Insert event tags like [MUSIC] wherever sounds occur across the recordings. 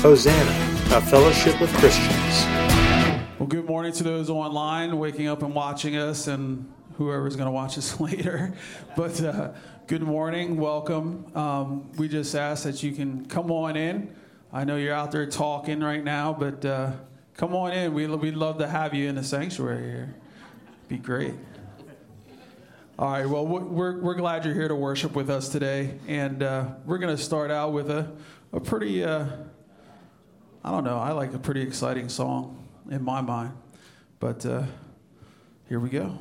Hosanna, a fellowship with Christians. Well, good morning to those online waking up and watching us, and whoever's going to watch us [LAUGHS] later. But uh, good morning, welcome. Um, we just ask that you can come on in. I know you're out there talking right now, but uh, come on in. We, we'd love to have you in the sanctuary here. Be great. All right, well, we're, we're glad you're here to worship with us today. And uh, we're going to start out with a, a pretty, uh, I don't know, I like a pretty exciting song in my mind. But uh, here we go.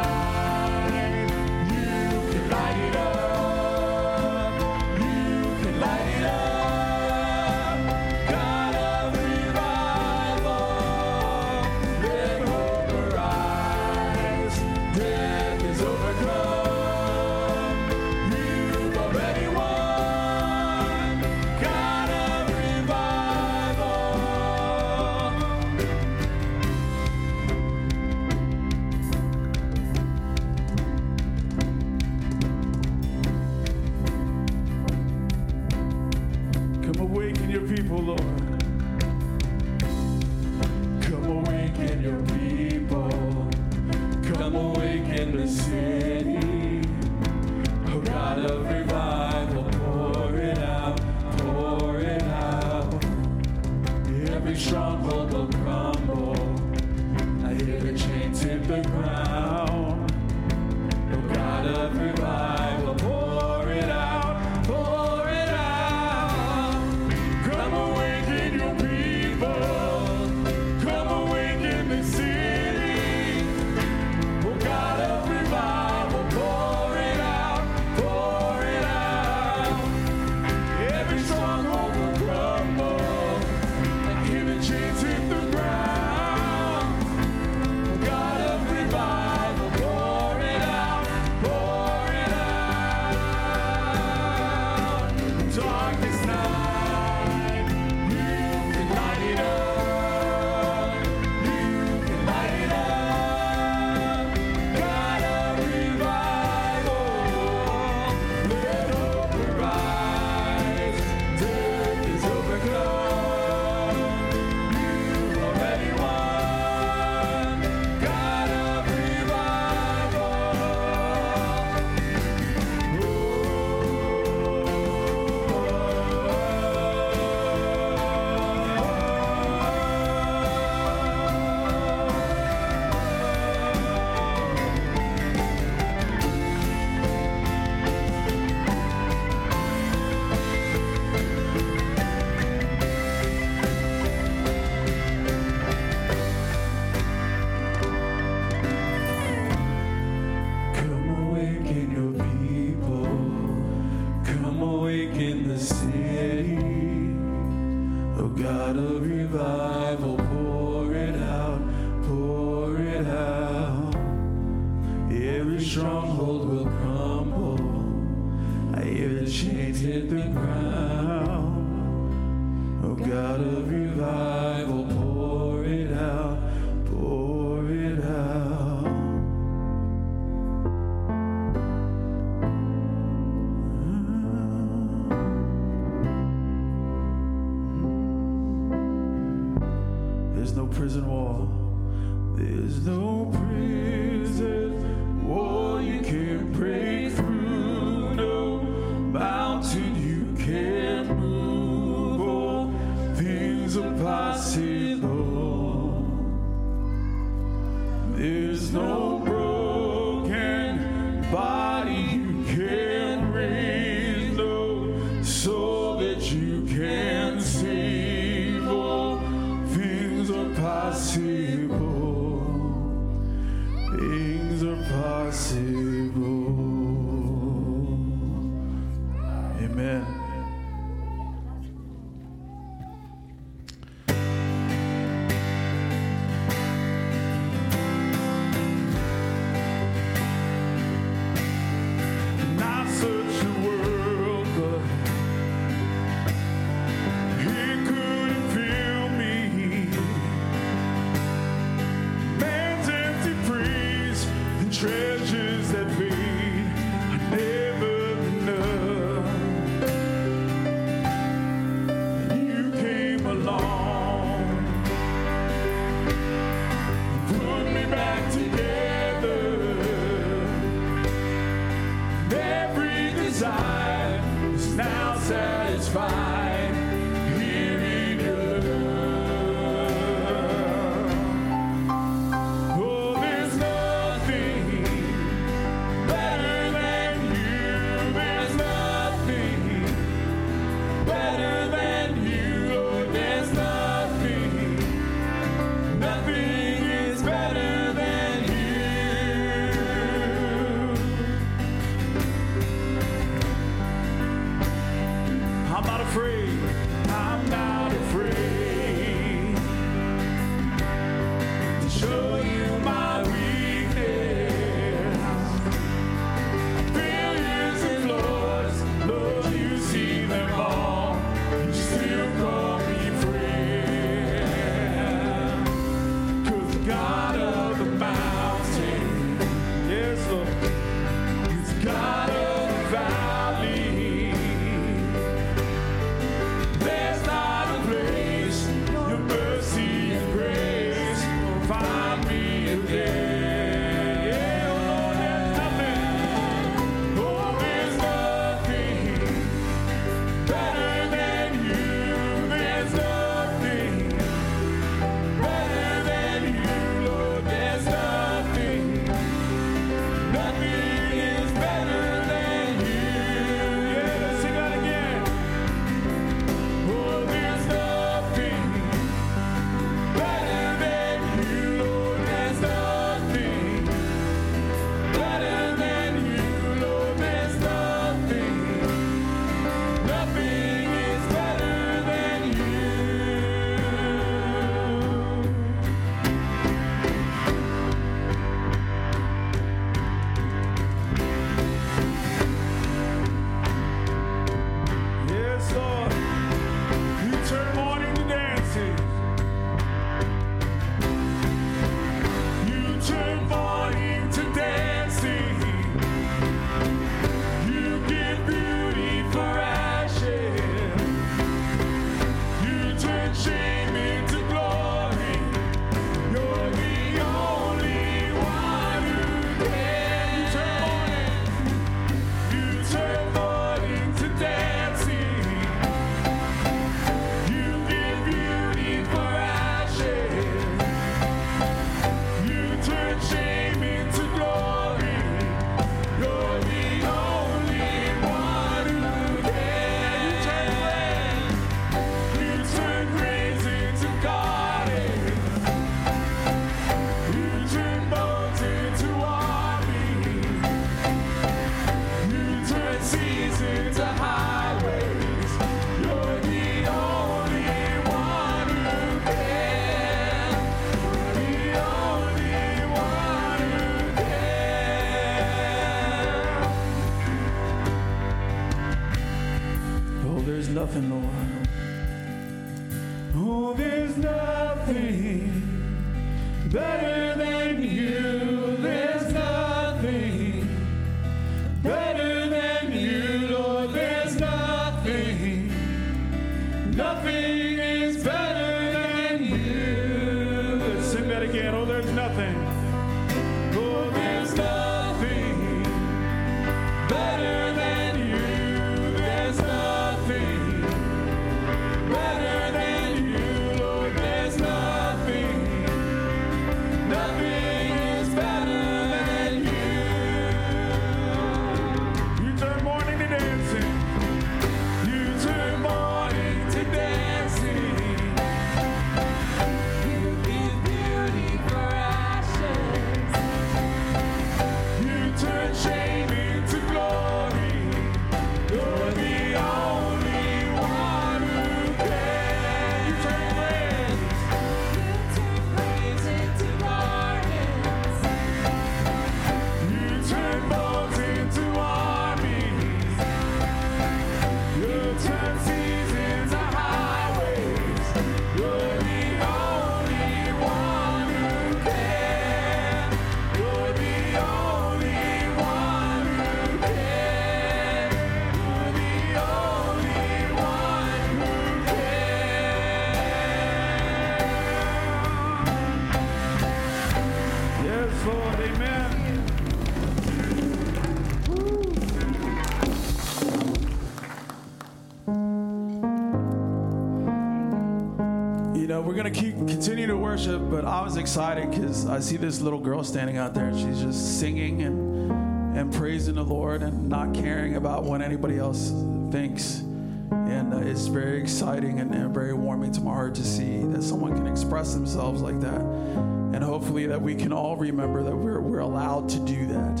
We're gonna keep continue to worship, but I was excited because I see this little girl standing out there. She's just singing and and praising the Lord and not caring about what anybody else thinks. And uh, it's very exciting and, and very warming to my heart to see that someone can express themselves like that. And hopefully that we can all remember that we're, we're allowed to do that.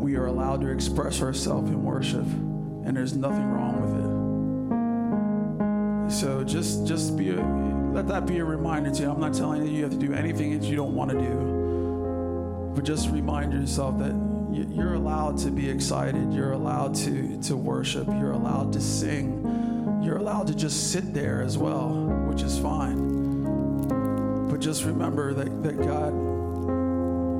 We are allowed to express ourselves in worship, and there's nothing wrong. So just just be a, let that be a reminder to you. I'm not telling you you have to do anything that you don't want to do, but just remind yourself that you're allowed to be excited. You're allowed to to worship. You're allowed to sing. You're allowed to just sit there as well, which is fine. But just remember that that God,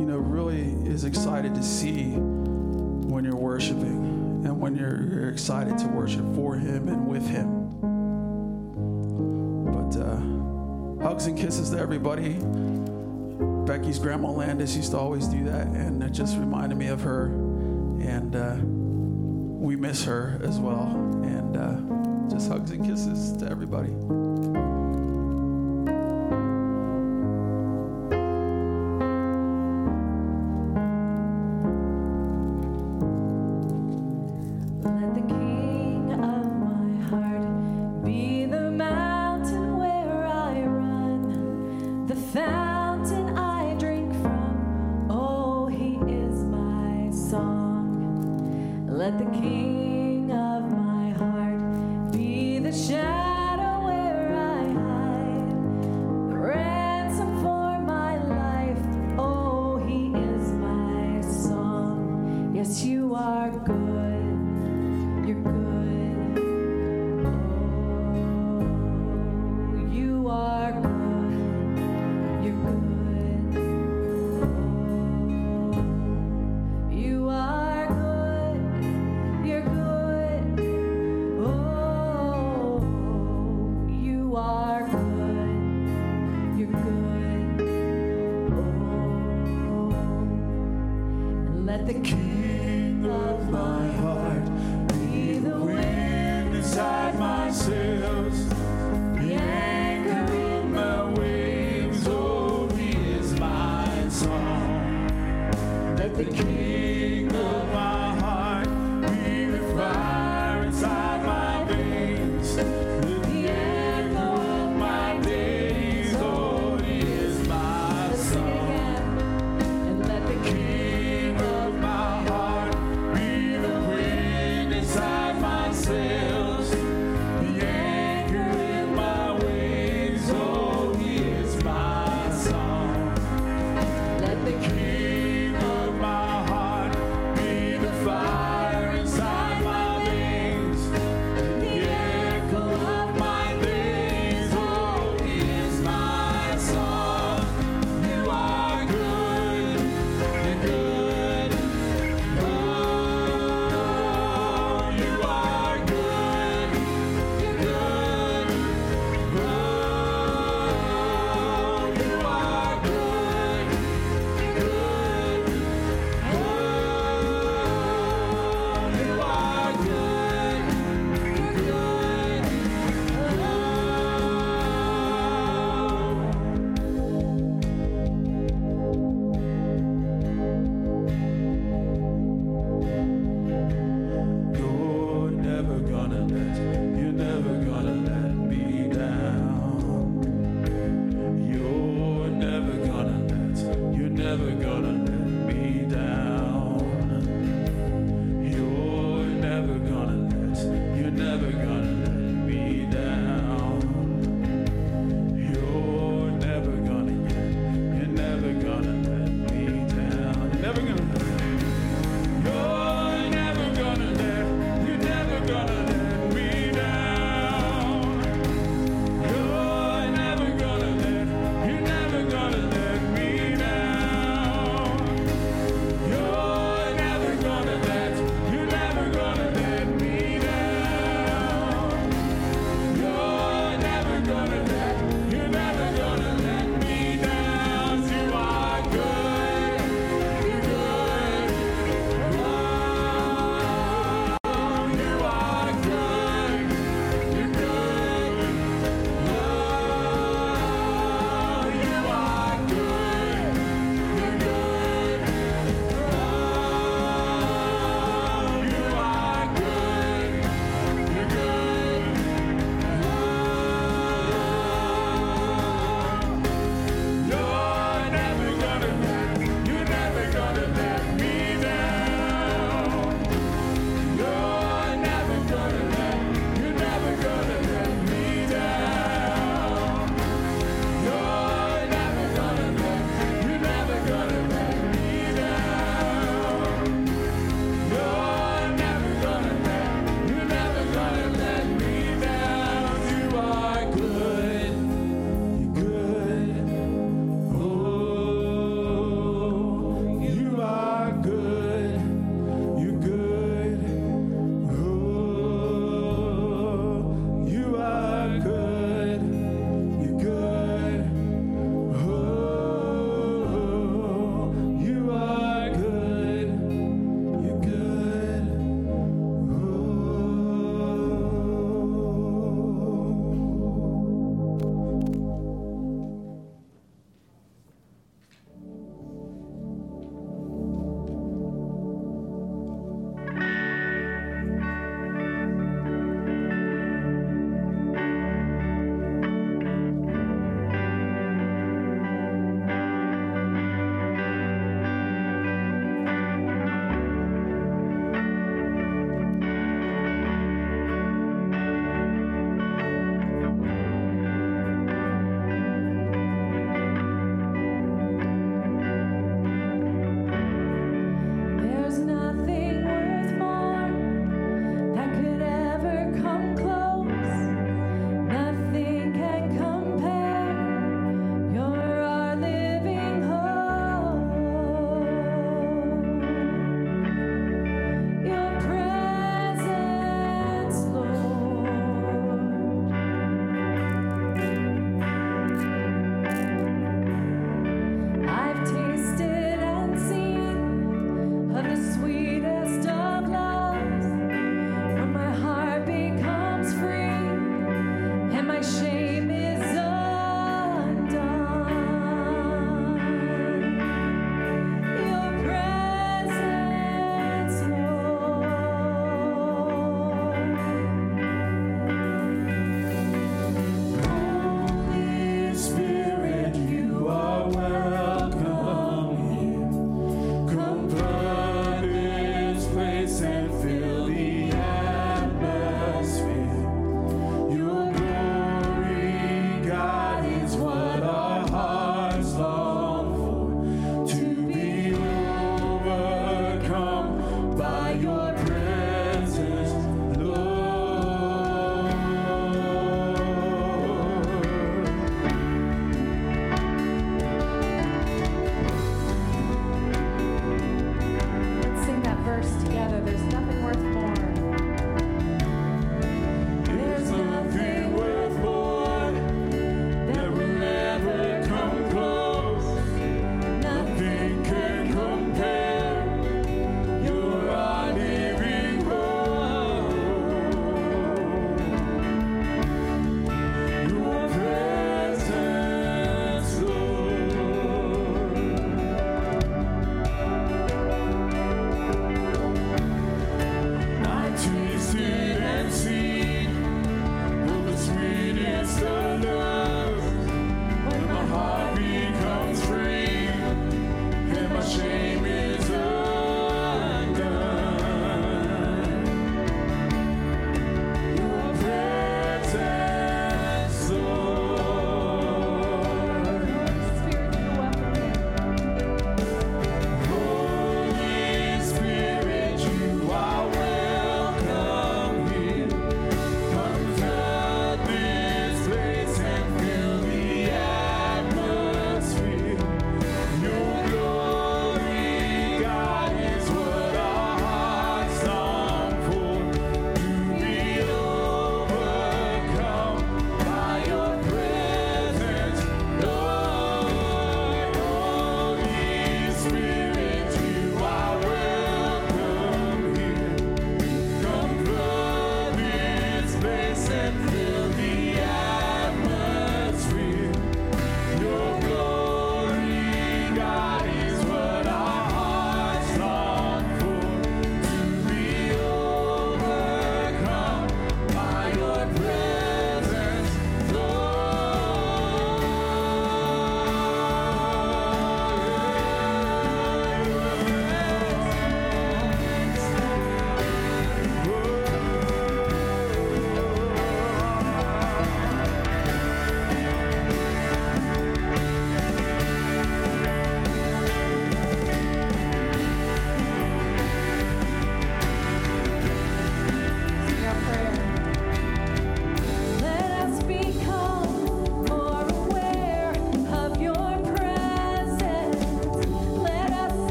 you know, really is excited to see when you're worshiping and when you're, you're excited to worship for Him and with Him. Hugs and kisses to everybody. Becky's grandma Landis used to always do that, and it just reminded me of her. And uh, we miss her as well. And uh, just hugs and kisses to everybody.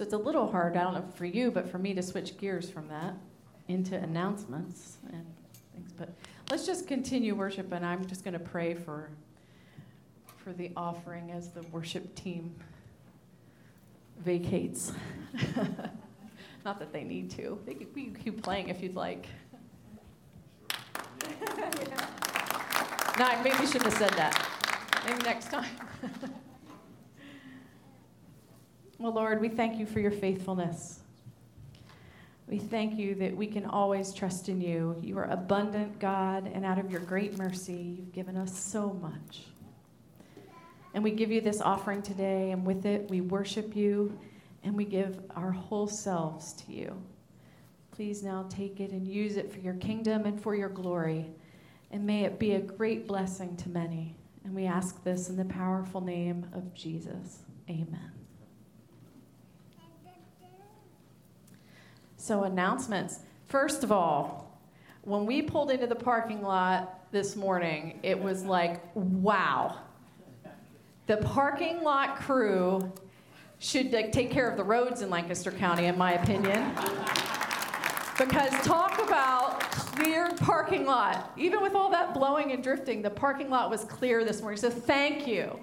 So it's a little hard, I don't know for you, but for me to switch gears from that into announcements and things. But let's just continue worship, and I'm just going to pray for for the offering as the worship team vacates. [LAUGHS] Not that they need to. They can, we could keep playing if you'd like. [LAUGHS] No, I maybe shouldn't have said that. Maybe next time. [LAUGHS] well, Lord, we thank you for your faithfulness. We thank you that we can always trust in you. You are abundant, God, and out of your great mercy, you've given us so much. And we give you this offering today, and with it, we worship you and we give our whole selves to you. Please now take it and use it for your kingdom and for your glory. And may it be a great blessing to many. And we ask this in the powerful name of Jesus. Amen. So, announcements. First of all, when we pulled into the parking lot this morning, it was like, wow. The parking lot crew should like, take care of the roads in Lancaster County, in my opinion. Because talk about clear parking lot. Even with all that blowing and drifting, the parking lot was clear this morning. So thank you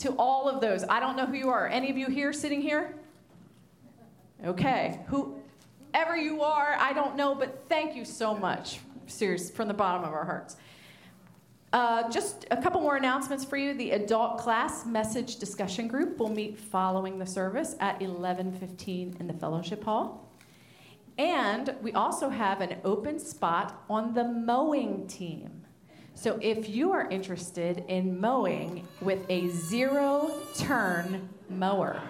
to all of those. I don't know who you are. Any of you here sitting here? Okay. Whoever you are, I don't know, but thank you so much. Serious, from the bottom of our hearts. Uh, just a couple more announcements for you. The adult class message discussion group will meet following the service at 11:15 in the fellowship hall. And we also have an open spot on the mowing team. So if you are interested in mowing with a zero turn mower,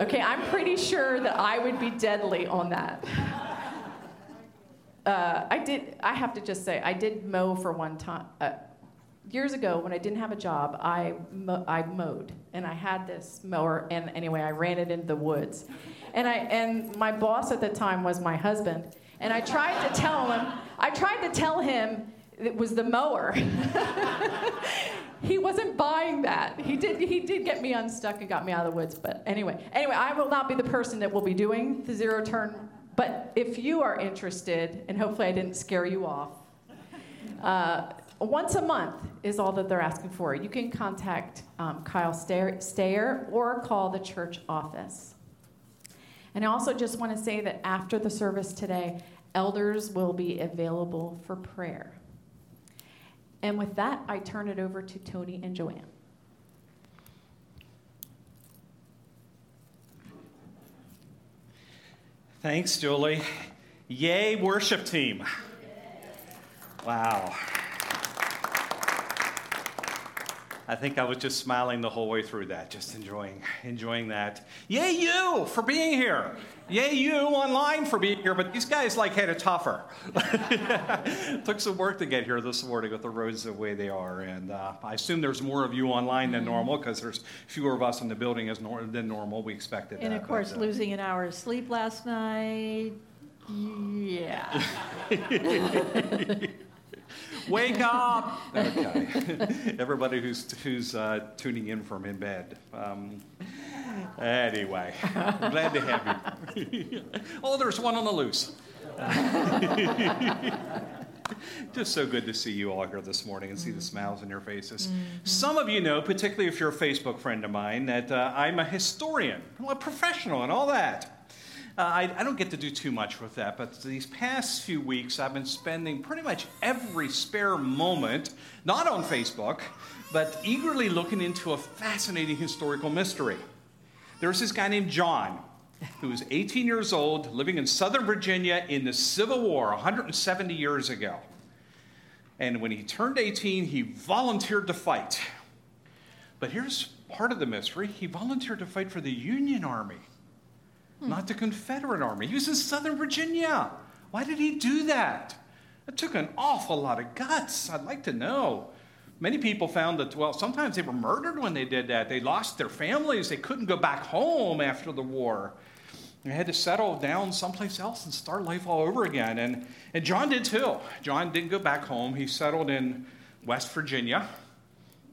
okay, I'm pretty sure that I would be deadly on that. Uh, I did. I have to just say, I did mow for one time. Uh, years ago, when I didn't have a job, I mo- I mowed, and I had this mower. And anyway, I ran it into the woods, and I and my boss at the time was my husband, and I tried to tell him. I tried to tell him it was the mower. [LAUGHS] he wasn't buying that. He did. He did get me unstuck and got me out of the woods. But anyway, anyway, I will not be the person that will be doing the zero turn but if you are interested, and hopefully I didn't scare you off, uh, once a month is all that they're asking for. You can contact um, Kyle Stayer or call the church office. And I also just want to say that after the service today, elders will be available for prayer. And with that, I turn it over to Tony and Joanne. Thanks, Julie. Yay, worship team. Wow. I think I was just smiling the whole way through that, just enjoying enjoying that. Yay you for being here. Yay you online for being here, but these guys like had it tougher. [LAUGHS] Took some work to get here this morning with the roads the way they are, and uh, I assume there's more of you online than normal because there's fewer of us in the building as nor- than normal. We expected and that. of course, but, uh, losing an hour of sleep last night. Yeah. [LAUGHS] Wake up! Okay. [LAUGHS] Everybody who's, who's uh, tuning in from in bed. Um, anyway, glad to have you. [LAUGHS] oh, there's one on the loose. [LAUGHS] Just so good to see you all here this morning and see the smiles on your faces. Some of you know, particularly if you're a Facebook friend of mine, that uh, I'm a historian, I'm a professional, and all that. Uh, I, I, don't get to do too much with that, but these past few weeks I've been spending pretty much every spare moment, not on Facebook, but eagerly looking into a fascinating historical mystery. There's this guy named John, who was 18 years old, living in Southern Virginia in the Civil War 170 years ago. And when he turned 18, he volunteered to fight. But here's part of the mystery he volunteered to fight for the Union Army Hmm. not the Confederate Army. He was in Southern Virginia. Why did he do that? It took an awful lot of guts. I'd like to know. Many people found that, well, sometimes they were murdered when they did that. They lost their families. They couldn't go back home after the war. They had to settle down someplace else and start life all over again. And, and John did too. John didn't go back home. He settled in West Virginia.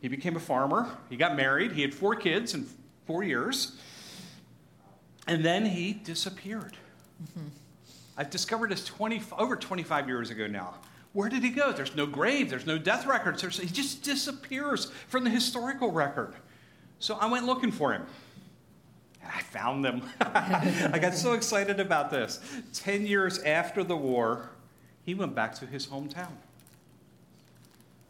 He became a farmer. He got married. He had four kids in four years. And then he disappeared. Mm-hmm. I've discovered this 20, over 25 years ago now. Where did he go? There's no grave, there's no death records. There's, he just disappears from the historical record. So I went looking for him. And I found them. [LAUGHS] I got so excited about this. Ten years after the war, he went back to his hometown.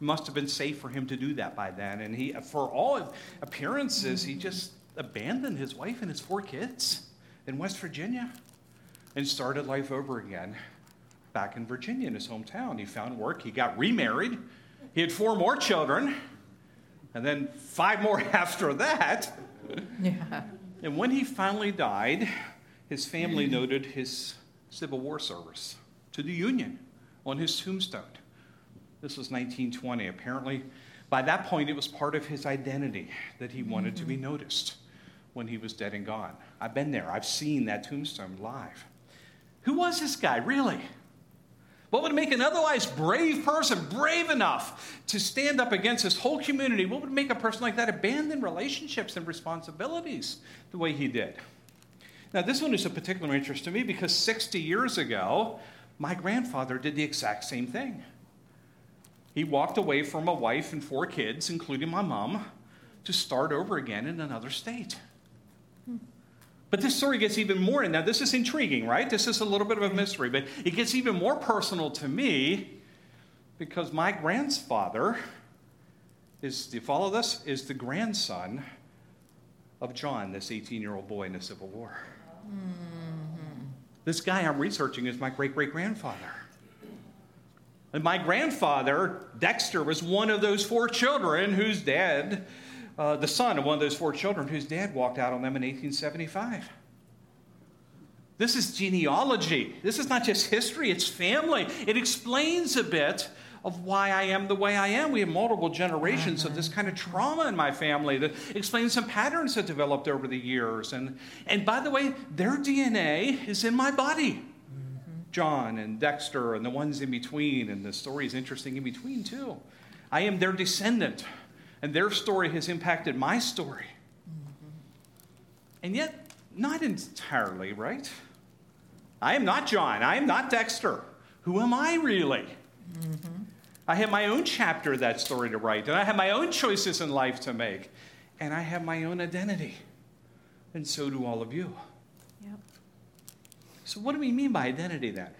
It must have been safe for him to do that by then. And he, for all appearances, he just abandoned his wife and his four kids in West Virginia and started life over again back in Virginia in his hometown. He found work, he got remarried, he had four more children, and then five more [LAUGHS] after that. [LAUGHS] Yeah. And when he finally died, his family noted his Civil War service to the Union on his tombstone. This was 1920. Apparently, by that point, it was part of his identity that he wanted to be mm-hmm. noticed when he was dead and gone. I've been there, I've seen that tombstone live. Who was this guy, really? What would make an otherwise brave person brave enough to stand up against his whole community? What would make a person like that abandon relationships and responsibilities the way he did? Now, this one is of particular interest to me because 60 years ago, my grandfather did the exact same thing. He walked away from a wife and four kids, including my mom, to start over again in another state. But this story gets even more, and now this is intriguing, right? This is a little bit of a mystery, but it gets even more personal to me because my grandfather is, do you follow this? Is the grandson of John, this 18 year old boy in the Civil War. Mm-hmm. This guy I'm researching is my great great grandfather. And my grandfather, Dexter, was one of those four children whose dad uh, the son of one of those four children whose dad walked out on them in 1875. This is genealogy. This is not just history, it's family. It explains a bit of why I am the way I am. We have multiple generations of this kind of trauma in my family that explains some patterns that developed over the years. And, and by the way, their DNA is in my body. John and Dexter and the ones in between, and the story is interesting in between too. I am their descendant and their story has impacted my story. And yet, not entirely, right? I am not John. I am not Dexter. Who am I really? Mm-hmm. I have my own chapter of that story to write, and I have my own choices in life to make, and I have my own identity. And so do all of you. Yep. So, what do we mean by identity then?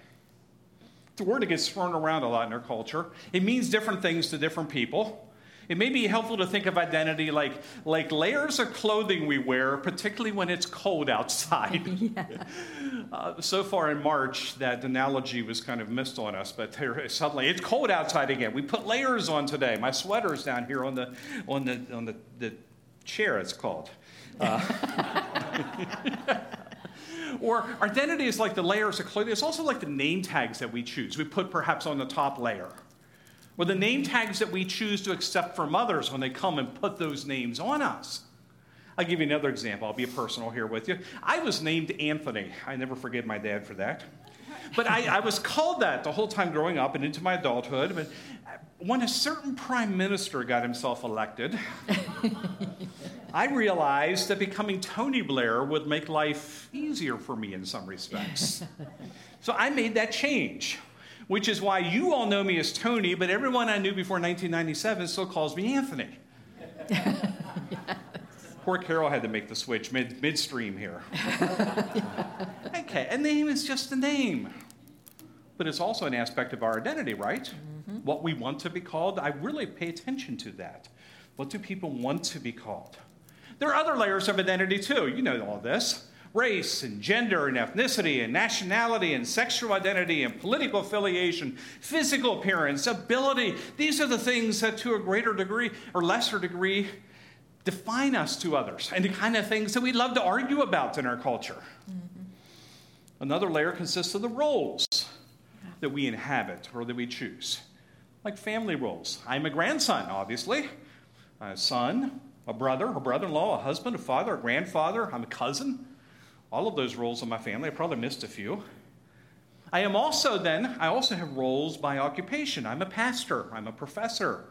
It's a word that gets thrown around a lot in our culture. It means different things to different people. It may be helpful to think of identity like, like layers of clothing we wear, particularly when it's cold outside. [LAUGHS] yeah. uh, so far in March, that analogy was kind of missed on us, but there, suddenly it's cold outside again. We put layers on today. My sweater's down here on the, on the, on the, the chair, it's called. Uh, [LAUGHS] or identity is like the layers of clothing. It's also like the name tags that we choose. We put perhaps on the top layer or the name tags that we choose to accept from others when they come and put those names on us. I'll give you another example. I'll be personal here with you. I was named Anthony. I never forgive my dad for that. But I, I, was called that the whole time growing up and into my adulthood. But when a certain prime minister got himself elected, [LAUGHS] I realized that becoming Tony Blair would make life easier for me in some respects. [LAUGHS] So I made that change which is why you all know me as Tony, but everyone I knew before 1997 still calls me Anthony. yes. [LAUGHS] Poor Carol had to make the switch mid, midstream here. [LAUGHS] okay, a name is just a name, but it's also an aspect of our identity, right? Mm-hmm. What we want to be called, I really pay attention to that. What do people want to be called? There are other layers of identity too. You know all this race and gender and ethnicity and nationality and sexual identity and political affiliation, physical appearance, ability. These are the things that, to a greater degree or lesser degree, define us to others and the kind of things that we love to argue about in our culture. Mm-hmm. Another layer consists of the roles that we inhabit or that we choose, like family roles. I'm a grandson, obviously, a son, a brother, a brother in law, a husband, a father, a grandfather, I'm a cousin all of those roles in my family. I probably missed a few. I am also then, I also have roles by occupation. I'm a pastor, I'm a professor,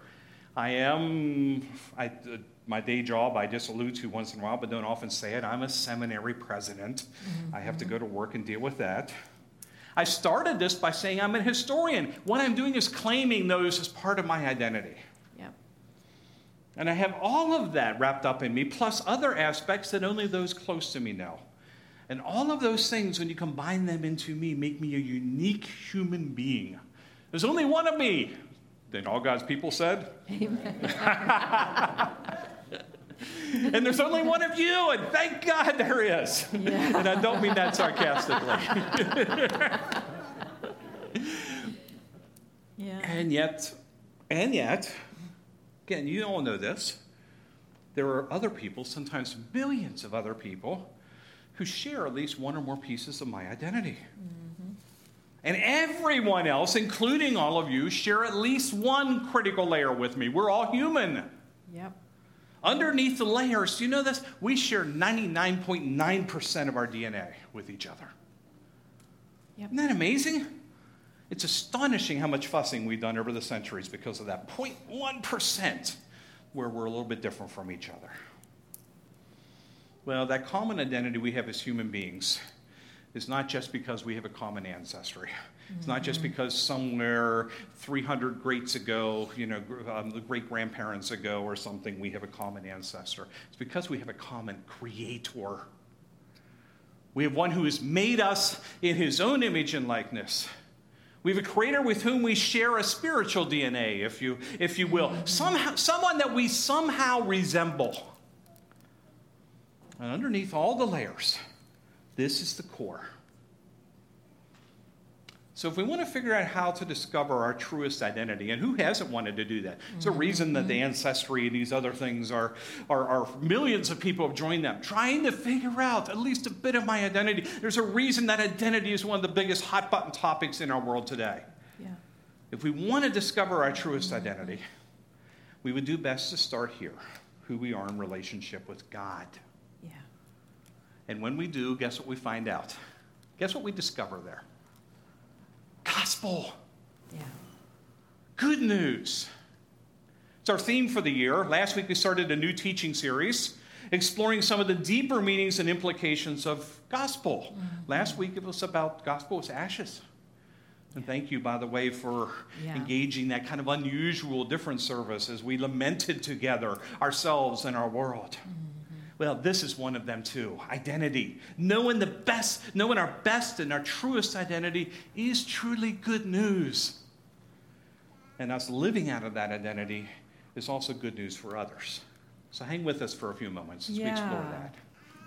I am, I, uh, my day job, I just allude to once in a while, but don't often say it. I'm a seminary president. I have to go to work and deal with that. I started this by saying I'm a historian. What I'm doing is claiming those as part of my identity. Yep. And I have all of that wrapped up in me, plus other aspects that only those close to me know. And all of those things, when you combine them into me, make me a unique human being. There's only one of me. Then all God's people said, Amen. [LAUGHS] and there's only one of you, and thank God there is. and I don't mean that sarcastically. [LAUGHS] Yeah. And yet, and yet, again, you all know this. There are other people, sometimes millions of other people, who share at least one or more pieces of my identity. And everyone else, including all of you, share at least one critical layer with me. We're all human. Yep. Underneath the layers, do you know this? We share 99.9% of our DNA with each other. Yep. Isn't that amazing? It's astonishing how much fussing we've done over the centuries because of that 0.1% where we're a little bit different from each other. Well, that common identity we have as human beings is not just because we have a common ancestry. It's not just because somewhere 300 greats ago, you know, um, the great grandparents ago or something, we have a common ancestor. It's because we have a common creator. We have one who has made us in his own image and likeness. We have a creator with whom we share a spiritual DNA, if you, if you will. Somehow, someone that we somehow resemble. And underneath all the layers, this is the core. So, if we want to figure out how to discover our truest identity, and who hasn't wanted to do that? It's a mm-hmm. reason that the mm-hmm. ancestry and these other things are, are, are millions of people have joined them, trying to figure out at least a bit of my identity. There's a reason that identity is one of the biggest hot button topics in our world today. Yeah. If we want to discover our truest identity, we would do best to start here who we are in relationship with God. And when we do, guess what we find out? Guess what we discover there? Gospel. Yeah. Good news. It's our theme for the year. Last week we started a new teaching series exploring some of the deeper meanings and implications of gospel. Mm-hmm. Last week it was about gospel was ashes. And thank you, by the way, for Yeah. engaging that kind of unusual, different service as we lamented together ourselves and our world. Mm-hmm. Well, this is one of them too identity. Knowing the best, knowing our best and our truest identity is truly good news. And us living out of that identity is also good news for others. So hang with us for a few moments as we explore that.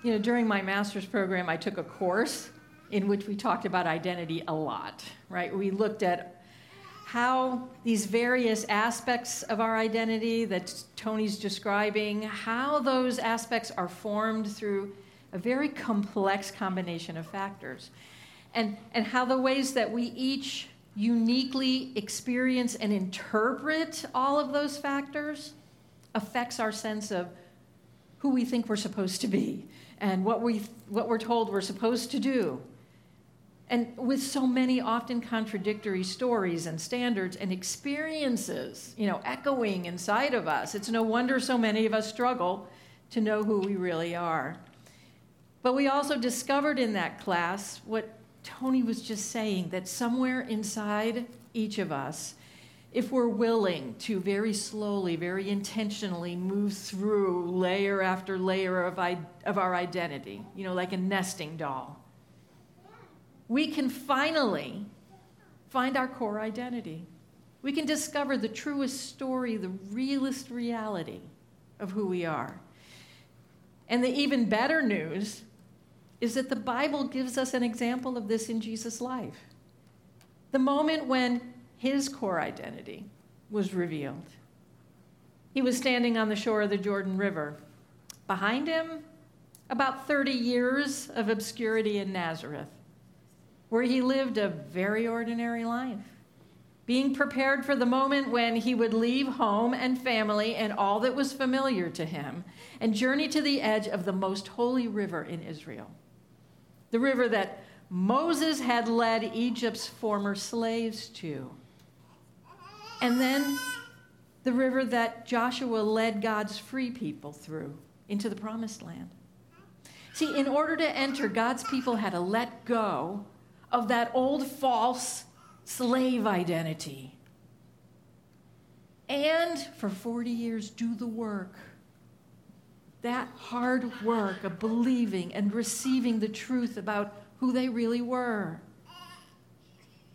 You know, during my master's program, I took a course in which we talked about identity a lot, right? We looked at how these various aspects of our identity that Tony's describing, how those aspects are formed through a very complex combination of factors. And, and how the ways that we each uniquely experience and interpret all of those factors affects our sense of who we think we're supposed to be and what, we, what we're told we're supposed to do. And with so many often contradictory stories and standards and experiences, you know, echoing inside of us, it's no wonder so many of us struggle to know who we really are. But we also discovered in that class what Tony was just saying that somewhere inside each of us, if we're willing to very slowly, very intentionally move through layer after layer of, I- of our identity, you know, like a nesting doll, we can finally find our core identity. We can discover the truest story, the realest reality of who we are. And the even better news is that the Bible gives us an example of this in Jesus' life. The moment when his core identity was revealed. He was standing on the shore of the Jordan River. Behind him, about 30 years of obscurity in Nazareth, where he lived a very ordinary life, being prepared for the moment when he would leave home and family and all that was familiar to him and journey to the edge of the most holy river in Israel the river that Moses had led Egypt's former slaves to. And then the river that Joshua led God's free people through into the promised land. See, in order to enter, God's people had to let go of that old false slave identity. And for 40 years, do the work. That hard work of believing and receiving the truth about who they really were.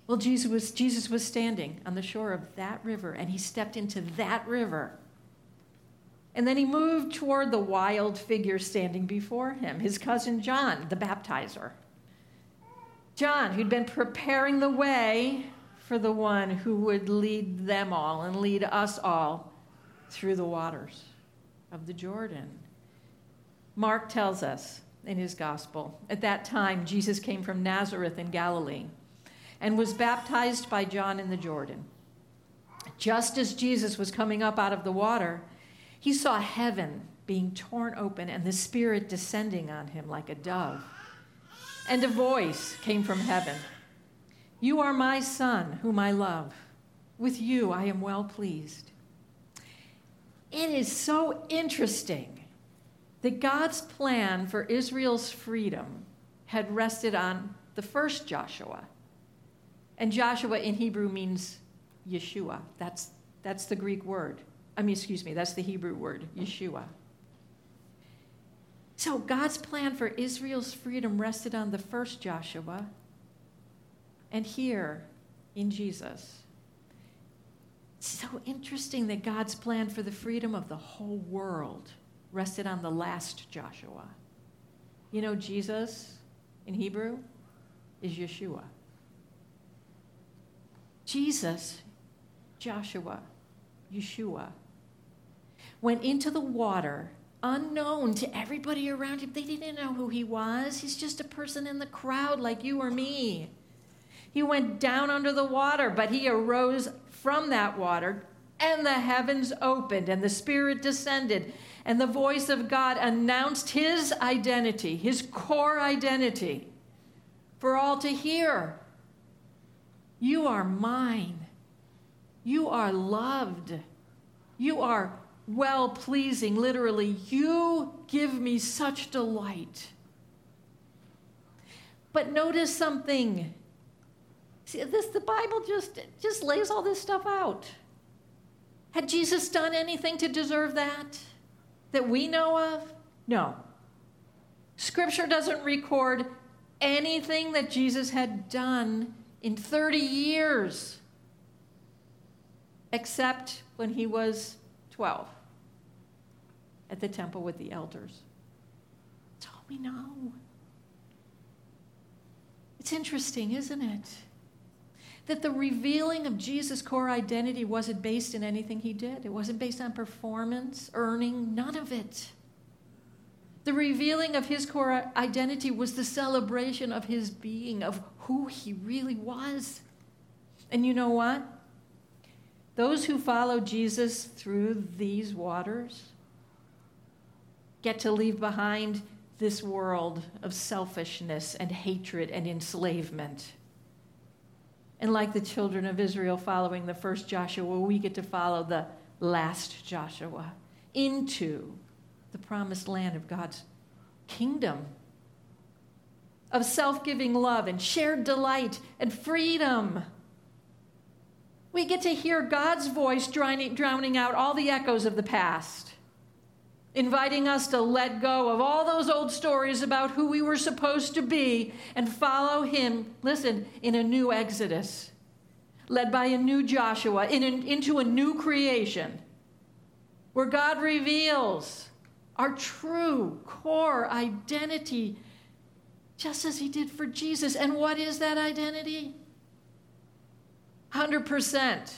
Well, Jesus was, Jesus was standing on the shore of that river, and he stepped into that river. And then he moved toward the wild figure standing before him, his cousin John, the baptizer. John, who'd been preparing the way for the one who would lead them all and lead us all through the waters of the Jordan. Mark tells us in his gospel at that time, Jesus came from Nazareth in Galilee and was baptized by John in the Jordan. Just as Jesus was coming up out of the water, he saw heaven being torn open and the Spirit descending on him like a dove. And a voice came from heaven You are my Son, whom I love. With you I am well pleased. It is so interesting that God's plan for Israel's freedom had rested on the first Joshua and Joshua in Hebrew means Yeshua. That's, that's the Greek word. I mean, excuse me, that's the Hebrew word, Yeshua. So God's plan for Israel's freedom rested on the first Joshua and here in Jesus. It's so interesting that God's plan for the freedom of the whole world rested on the last Joshua. You know, Jesus in Hebrew is Yeshua. Jesus, Joshua, Yeshua, went into the water unknown to everybody around him. They didn't know who he was. He's just a person in the crowd like you or me. He went down under the water, but he arose from that water, and the heavens opened, and the Spirit descended, and the voice of God announced his identity, his core identity, for all to hear. You are mine. You are loved. You are well pleasing. Literally, you give me such delight. But notice something. See, this the Bible just just lays all this stuff out. Had Jesus done anything to deserve that that we know of? No. Scripture doesn't record anything that Jesus had done in 30 years, except when he was 12 at the temple with the elders. All we know. It's interesting, isn't it? That the revealing of Jesus' core identity wasn't based in anything he did. It wasn't based on performance, earning, none of it. The revealing of his core identity was the celebration of his being, of who he really was. And you know what? Those who follow Jesus through these waters get to leave behind this world of selfishness and hatred and enslavement. And like the children of Israel following the first Joshua, we get to follow the last Joshua into the promised land of God's kingdom of self giving love and shared delight and freedom. We get to hear God's voice drowning out all the echoes of the past, inviting us to let go of all those old stories about who we were supposed to be and follow Him, listen, in a new Exodus, led by a new Joshua, in an, into a new creation, where God reveals our true core identity just as he did for Jesus. And what is that identity? 100%,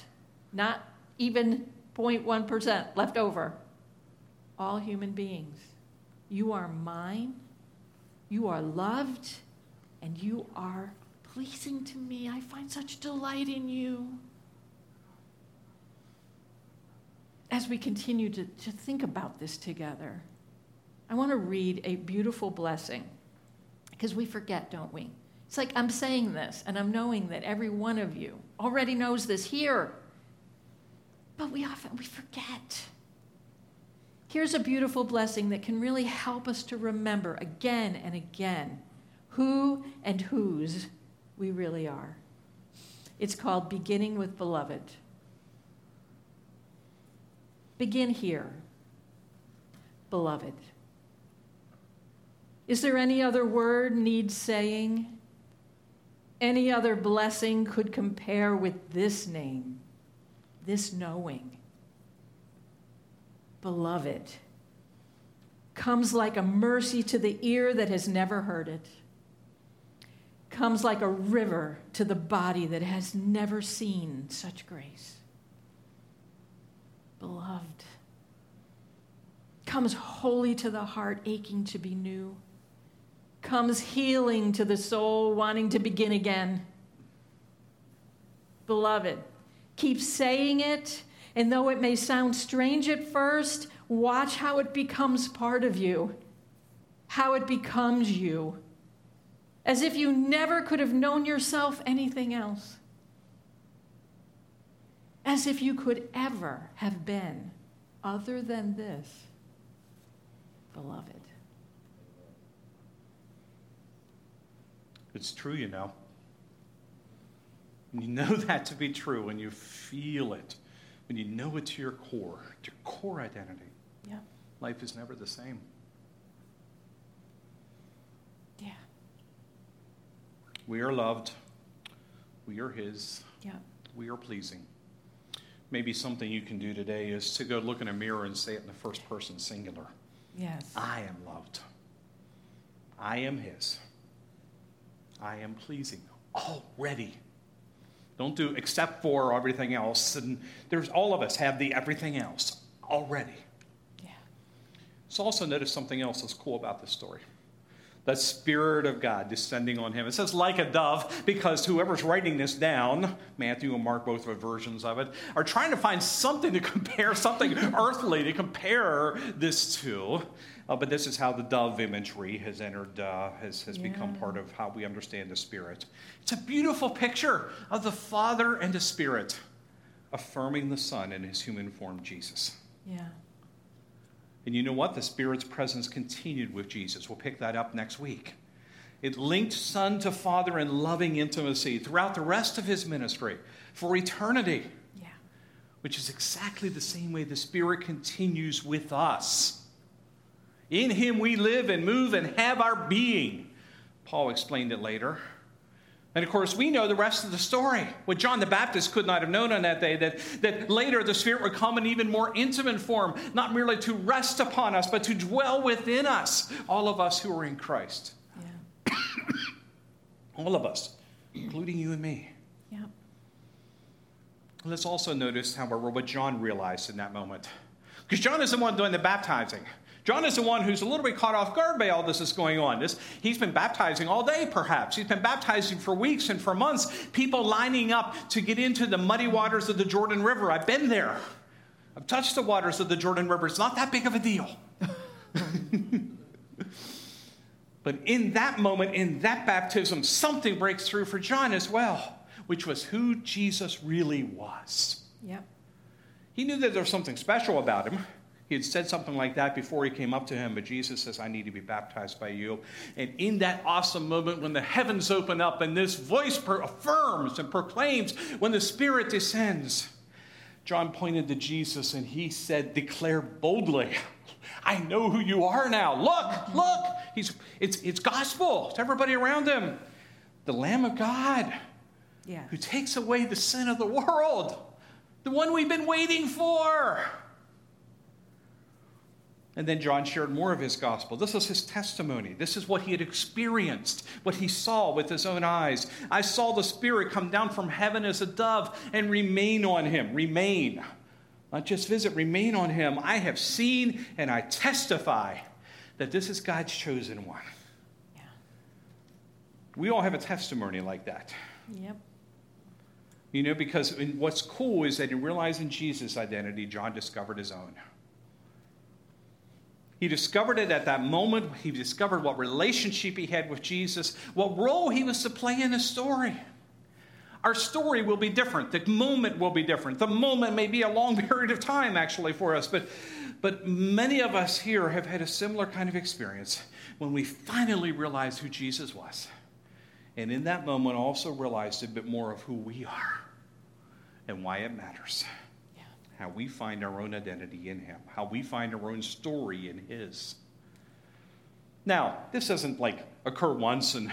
not even 0.1% left over. All human beings. You are mine, you are loved, and you are pleasing to me. I find such delight in you. As we continue to, to think about this together, I want to read a beautiful blessing because we forget, don't we? It's like I'm saying this, and I'm knowing that every one of you already knows this here. But we often we forget. Here's a beautiful blessing that can really help us to remember again and again who and whose we really are. It's called Beginning with Beloved. Begin here, beloved. Is there any other word needs saying? Any other blessing could compare with this name, this knowing? Beloved comes like a mercy to the ear that has never heard it, comes like a river to the body that has never seen such grace. Beloved comes holy to the heart, aching to be new comes healing to the soul wanting to begin again. Beloved, keep saying it, and though it may sound strange at first, watch how it becomes part of you, how it becomes you, as if you never could have known yourself anything else, as if you could ever have been other than this, beloved. It's true, you know. When you know [LAUGHS] that to be true, when you feel it, when you know it to your core, to your core identity, Yeah. life is never the same. Yeah. We are loved. We are His. Yeah. We are pleasing. Maybe something you can do today is to go look in a mirror and say it in the first person singular Yes. I am loved. I am His. I am pleasing already. Don't do except for everything else. And there's all of us have the everything else already. Yeah. So also notice something else that's cool about this story. The Spirit of God descending on him. It says like a dove because whoever's writing this down, Matthew and Mark both have versions of it, are trying to find something to [LAUGHS] compare, something earthly to compare this to. Uh, but this is how the dove imagery has entered, uh, has, has become part of how we understand the Spirit. It's a beautiful picture of the Father and the Spirit affirming the Son in his human form, Jesus. Yeah. And you know what? The Spirit's presence continued with Jesus. We'll pick that up next week. It linked Son to Father in loving intimacy throughout the rest of his ministry for eternity, Yeah. which is exactly the same way the Spirit continues with us. In him we live and move and have our being. Paul explained it later. And of course, we know the rest of the story. What John the Baptist could not have known on that day, that, that later the Spirit would come in even more intimate form, not merely to rest upon us, but to dwell within us, all of us who are in Christ. Yeah. All of us, including you and me. Yeah. Let's also notice, however, what John realized in that moment. Because John is the one doing the baptizing. John is the one who's a little bit caught off guard by all this is going on. This, he's been baptizing all day, perhaps. He's been baptizing for weeks and for months. People lining up to get into the muddy waters of the Jordan River. I've been there. I've touched the waters of the Jordan River. It's not that big of a deal. [LAUGHS] but in that moment, in that baptism, something breaks through for John as well, which was who Jesus really was. Yep. He knew that there was something special about him. He had said something like that before he came up to him, but Jesus says, I need to be baptized by you. And in that awesome moment when the heavens open up and this voice affirms and proclaims, when the Spirit descends, John pointed to Jesus and he said, Declare boldly, I know who you are now. Look, look. He's, it's, it's gospel to everybody around him. The Lamb of God Yeah. who takes away the sin of the world, the one we've been waiting for. And then John shared more of his gospel. This was his testimony. This is what he had experienced, what he saw with his own eyes. I saw the Spirit come down from heaven as a dove and remain on him. Remain. Not just visit, remain on him. I have seen and I testify that this is God's chosen one. Yeah. We all have a testimony like that. Yep. You know, because what's cool is that in realizing Jesus' identity, John discovered his own. He discovered it at that moment. He discovered what relationship he had with Jesus, what role he was to play in the story. Our story will be different. The moment will be different. The moment may be a long [LAUGHS] period of time, actually, for us, but, but many of us here have had a similar kind of experience when we finally realized who Jesus was. And in that moment, also realized a bit more of who we are and why it matters. Yeah. How we find our own identity in Him, how we find our own story in His. Now, this doesn't like occur once and,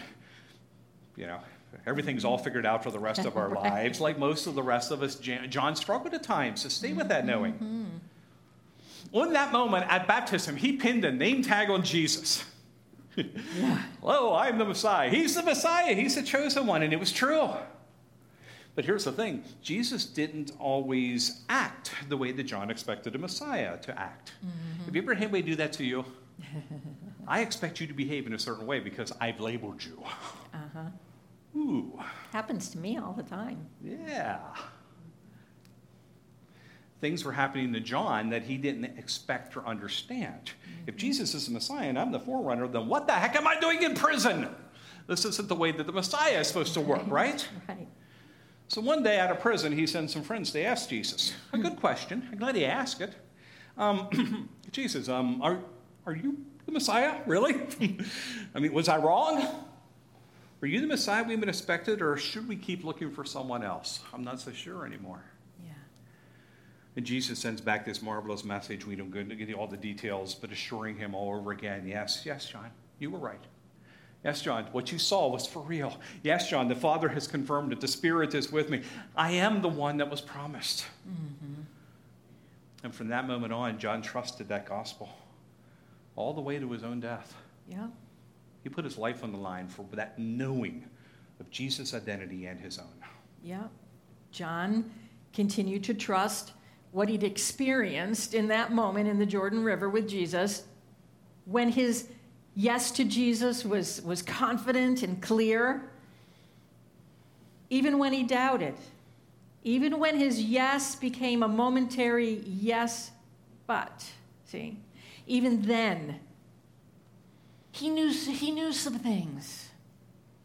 you know, everything's all figured out for the rest of [LAUGHS] our Right. lives. Like most of the rest of us, John struggled at times, so stay with that mm-hmm. knowing. Well, in that moment at baptism, he pinned a name tag on Jesus. [LAUGHS] Hello, I'm the Messiah. He's the Messiah. He's the chosen one. And it was true. But here's the thing Jesus didn't always act the way that John expected a Messiah to act. Have you ever had anybody do that to you? I expect you to behave in a certain way because I've labeled you. Uh-huh. Ooh, Happens to me all the time. yeah. Things were happening to John that he didn't expect or understand. If Jesus is the Messiah and I'm the forerunner, then what the heck am I doing in prison? This isn't the way that the Messiah is supposed to work, [LAUGHS] right? Right. So one day out of prison, he sends some friends to ask Jesus. A good question. I'm glad he asked it. Um, [CLEARS THROAT] Jesus, um, are, are you the Messiah? Really? [LAUGHS] I mean, was I wrong? Are you the Messiah we've been expected, or should we keep looking for someone else? I'm not so sure anymore. Yeah. And Jesus sends back this marvelous message. We don't go into all the details, but assuring him all over again yes, yes, John, you were right. Yes, John, what you saw was for real. Yes, John, the Father has confirmed it. The Spirit is with me. I am the one that was promised. Mm-hmm. And from that moment on, John trusted that gospel all the way to his own death. Yeah. He put his life on the line for that knowing of Jesus' identity and his own. Yeah. John continued to trust what he'd experienced in that moment in the Jordan River with Jesus when his yes to Jesus was, was confident and clear, even when he doubted, even when his yes became a momentary yes, but, see, even then, he knew, he knew some things.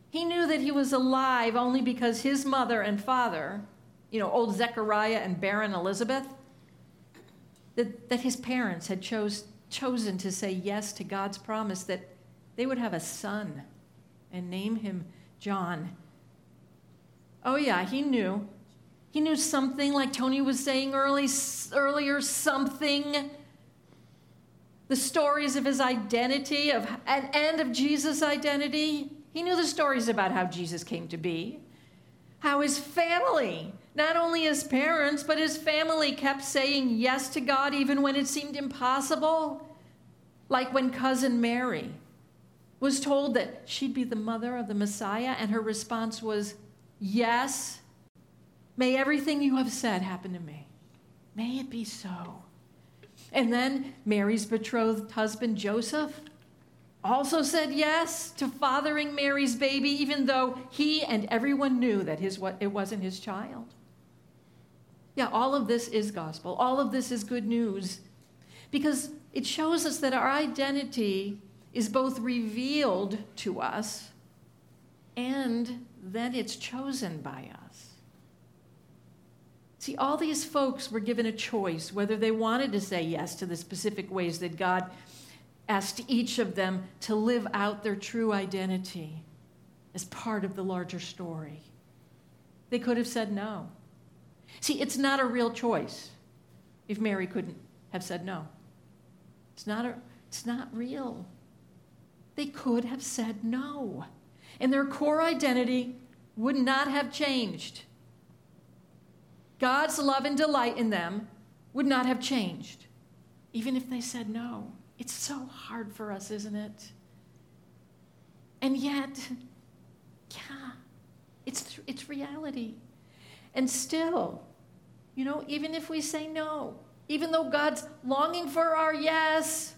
He knew that he was alive only because his mother and father, you know, old Zechariah and barren Elizabeth, that, that his parents had chose, chosen to say yes to God's promise that they would have a son and name him John. Oh, yeah, he knew. He knew something, like Tony was saying early, earlier, something. The stories of his identity of, and, and of Jesus' identity. He knew the stories about how Jesus came to be, how his family, not only his parents, but his family kept saying yes to God even when it seemed impossible. Like when cousin Mary was told that she'd be the mother of the Messiah, and her response was, Yes, may everything you have said happen to me. May it be so. And then Mary's betrothed husband, Joseph, also said yes to fathering Mary's baby, even though he and everyone knew that his, it wasn't his child. Yeah, all of this is gospel. All of this is good news because it shows us that our identity is both revealed to us and then it's chosen by us. See, all these folks were given a choice whether they wanted to say yes to the specific ways that God asked each of them to live out their true identity as part of the larger story. They could have said no. See, it's not a real choice if Mary couldn't have said no. It's not, a, it's not real. They could have said no. And their core identity would not have changed. God's love and delight in them would not have changed, even if they said no. It's so hard for us, isn't it? And yet, yeah, it's, it's reality. And still, you know, even if we say no, even though God's longing for our yes,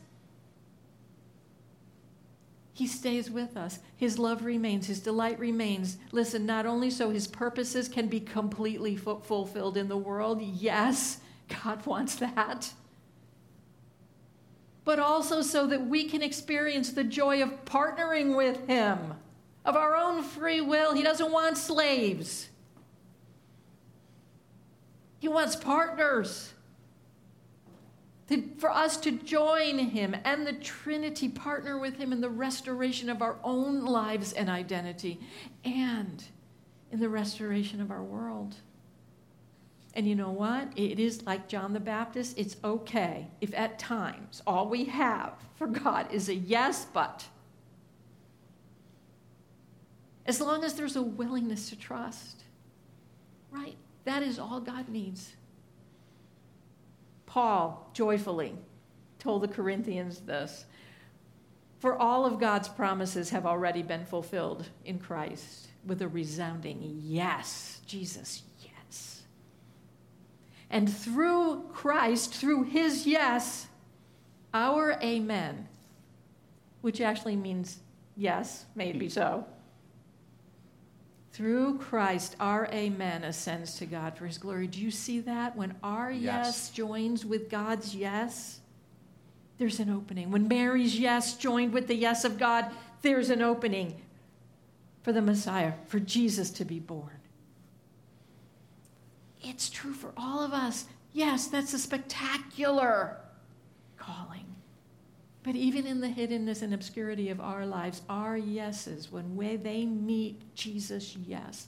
He stays with us. His love remains, His delight remains. Listen, not only so His purposes can be completely fu- fulfilled in the world, yes, God wants that, but also so that we can experience the joy of partnering with Him of our own free will. He doesn't want slaves, He wants partners. To, for us to join Him and the Trinity partner with Him in the restoration of our own lives and identity and in the restoration of our world. And you know what? It is like John the Baptist. It's okay if at times all we have for God is a yes, but. As long as there's a willingness to trust, right? That is all God needs. Paul joyfully told the Corinthians this For all of God's promises have already been fulfilled in Christ with a resounding yes. Jesus, yes. And through Christ, through his yes, our amen, which actually means yes, may it be so. Through Christ, our amen ascends to God for his glory. Do you see that? When our yes, Yes. joins with God's yes, there's an opening. When Mary's yes joined with the yes of God, there's an opening for the Messiah, for Jesus to be born. It's true for all of us. Yes, that's a spectacular calling. But even in the hiddenness and obscurity of our lives, our yeses, when we, they meet Jesus' yes,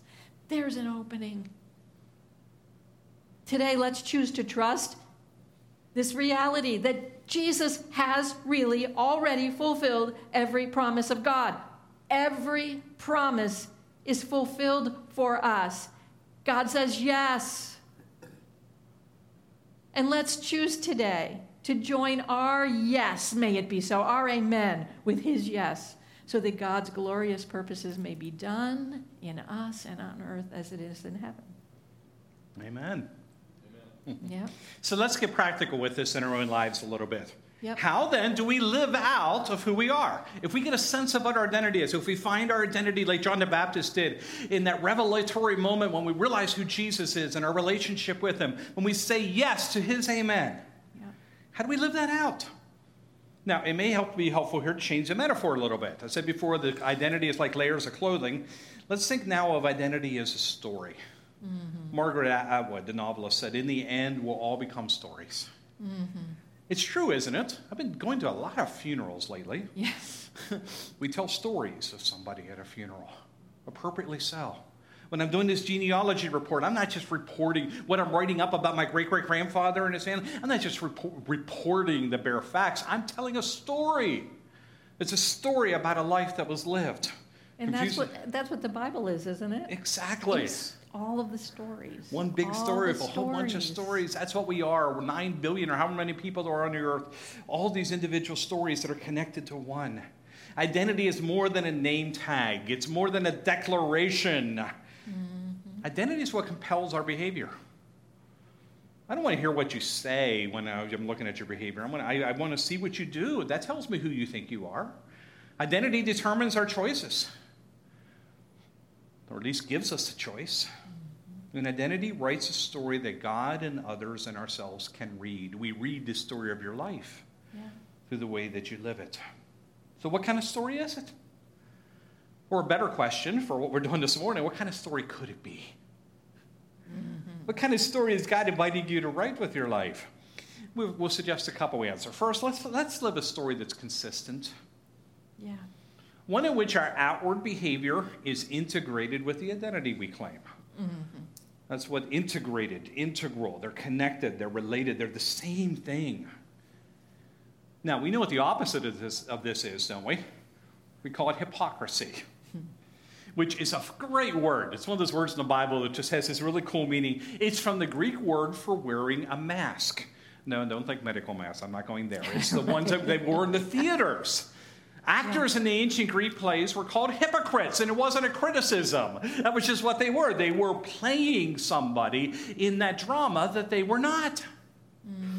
there's an opening. Today, let's choose to trust this reality that Jesus has really already fulfilled every promise of God. Every promise is fulfilled for us. God says yes. And let's choose today to join our yes, may it be so, our amen, with his yes, so that God's glorious purposes may be done in us and on earth as it is in heaven. Amen. Yeah. So let's get practical with this in our own lives a little bit. Yep. How then do we live out of who we are? If we get a sense of what our identity is, if we find our identity like John the Baptist did in that revelatory moment when we realize who Jesus is and our relationship with him, when we say yes to his amen. How do we live that out? Now, it may help be helpful here to change the metaphor a little bit. I said before the identity is like layers of clothing. Let's think now of identity as a story. Mm-hmm. Margaret Atwood, the novelist, said, In the end, we'll all become stories. Mm-hmm. It's true, isn't it? I've been going to a lot of funerals lately. Yes. [LAUGHS] we tell stories of somebody at a funeral, appropriately so. When I'm doing this genealogy report, I'm not just reporting what I'm writing up about my great great grandfather and his family. I'm not just report, reporting the bare facts. I'm telling a story. It's a story about a life that was lived. And that's what, that's what the Bible is, isn't it? Exactly. It's all of the stories. One big All story of a whole bunch of stories. That's what we are. We're nine billion or however many people there are on the earth. All these individual stories that are connected to one. Identity is more than a name tag, it's more than a declaration. Identity is what compels our behavior. I don't want to hear what you say when I'm looking at your behavior. I'm gonna, I, I want to see what you do. That tells me who you think you are. Identity determines our choices, or at least gives us a choice. An identity writes a story that God and others and ourselves can read. We read the story of your life Yeah. through the way that you live it. So, what kind of story is it? Or a better question for what we're doing this morning what kind of story could it be? What kind of story is God inviting you to write with your life? We'll, we'll suggest a couple answers. First, let's, let's live a story that's consistent, Yeah. one in which our outward behavior is integrated with the identity we claim. Mm-hmm. That's what integrated, integral. They're connected, they're related, they're the same thing. Now, we know what the opposite of this, of this is, don't we? We call it hypocrisy, which is a great word. It's one of those words in the Bible that just has this really cool meaning. It's from the Greek word for wearing a mask. No, don't think medical mask. I'm not going there. It's the ones that they wore in the theaters. Actors in the ancient Greek plays were called hypocrites, and it wasn't a criticism. That was just what they were. They were playing somebody in that drama that they were not. Mm.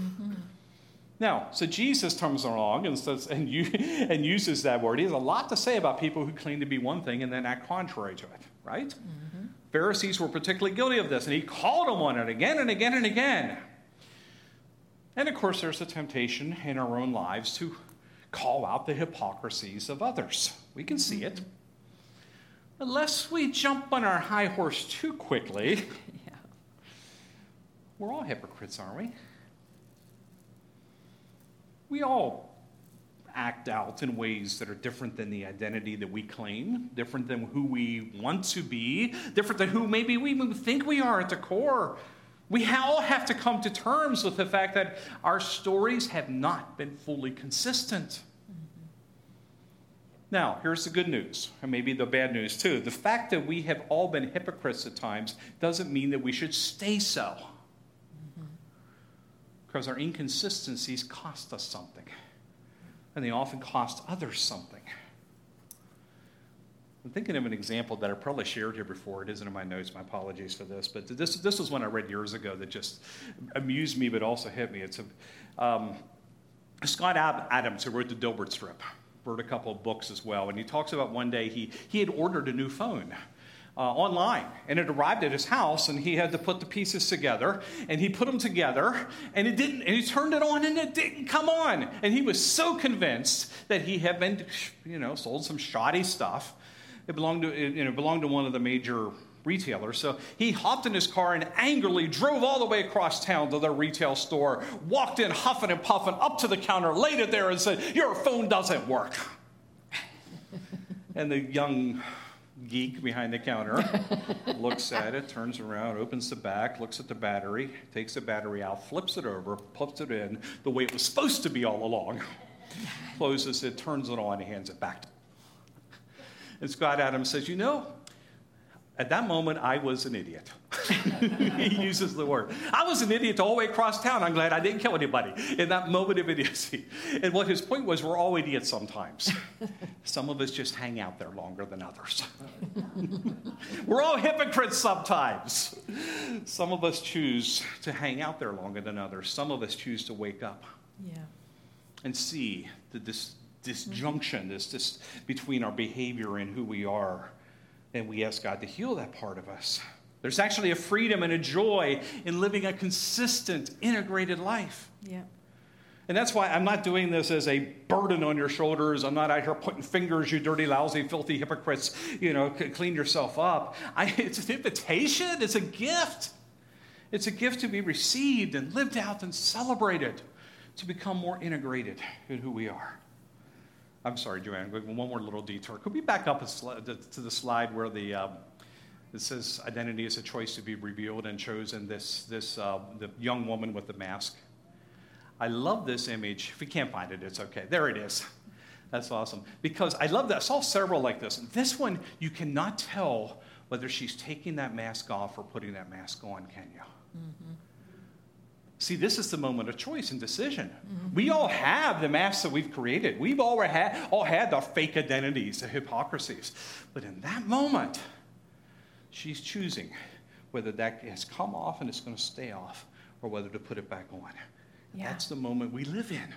Now, so Jesus comes along and, says, and, you, [LAUGHS] and uses that word. He has a lot to say about people who claim to be one thing and then act contrary to it, right? Mm-hmm. Pharisees were particularly guilty of this, and he called them on it again and again and again. And of course, there's a temptation in our own lives to call out the hypocrisies of others. We can see it. Mm-hmm. Unless we jump on our high horse too quickly, [LAUGHS] Yeah. we're all hypocrites, aren't we? We all act out in ways that are different than the identity that we claim, different than who we want to be, different than who maybe we even think we are at the core. We all have to come to terms with the fact that our stories have not been fully consistent. Mm-hmm. Now, here's the good news, and maybe the bad news too. The fact that we have all been hypocrites at times doesn't mean that we should stay so. Because our inconsistencies cost us something, and they often cost others something. I'm thinking of an example that I probably shared here before. It isn't in my notes. My apologies for this. But this, this was one I read years ago that just amused me but also hit me. It's a, um, Scott Adams, who wrote the Dilbert strip, wrote a couple of books as well. And he talks about one day he, he had ordered a new phone. Uh, online and it arrived at his house and he had to put the pieces together and he put them together and it didn't and he turned it on and it didn't come on and he was so convinced that he had been you know sold some shoddy stuff it belonged to, you know, belonged to one of the major retailers. So he hopped in his car and angrily drove all the way across town to their retail store, walked in huffing and puffing up to the counter, laid it there, and said, Your phone doesn't work. [LAUGHS] and the young geek behind the counter [LAUGHS] looks at it, turns around, opens the back, looks at the battery, takes the battery out, flips it over, puts it in the way it was supposed to be all along, [LAUGHS] closes it, turns it on, and hands it back to and Scott Adams says, You know, at that moment, I was an idiot. [LAUGHS] he uses the word. I was an idiot all the way across town. I'm glad I didn't kill anybody in that moment of idiocy. And what his point was, we're all idiots sometimes. [LAUGHS] Some of us just hang out there longer than others. [LAUGHS] we're all hypocrites sometimes. Some of us choose to hang out there longer than others. Some of us choose to wake up Yeah. and see the dis- mm-hmm. disjunction, this, this between our behavior and who we are. And we ask God to heal that part of us. There's actually a freedom and a joy in living a consistent, integrated life. Yeah. And that's why I'm not doing this as a burden on your shoulders. I'm not out here putting fingers, you dirty, lousy, filthy hypocrites. You know, clean yourself up. I, [LAUGHS] it's an invitation, it's a gift. It's a gift to be received and lived out and celebrated to become more integrated in who we are. I'm sorry, Joanne, one more little detour. Could we back up sli- to the slide where the um, it says identity is a choice to be revealed and chosen? This this uh, the young woman with the mask. I love this image. If you can't find it, it's okay. There it is. That's awesome. Because I love that. I saw several like this. This one, you cannot tell whether she's taking that mask off or putting that mask on, can you? Mm-hmm. See, this is the moment of choice and decision. Mm-hmm. We all have the masks that we've created. We've all had, all had the fake identities, the hypocrisies. But in that moment, she's choosing whether that has come off and it's going to stay off or whether to put it back on. Yeah. That's the moment we live in.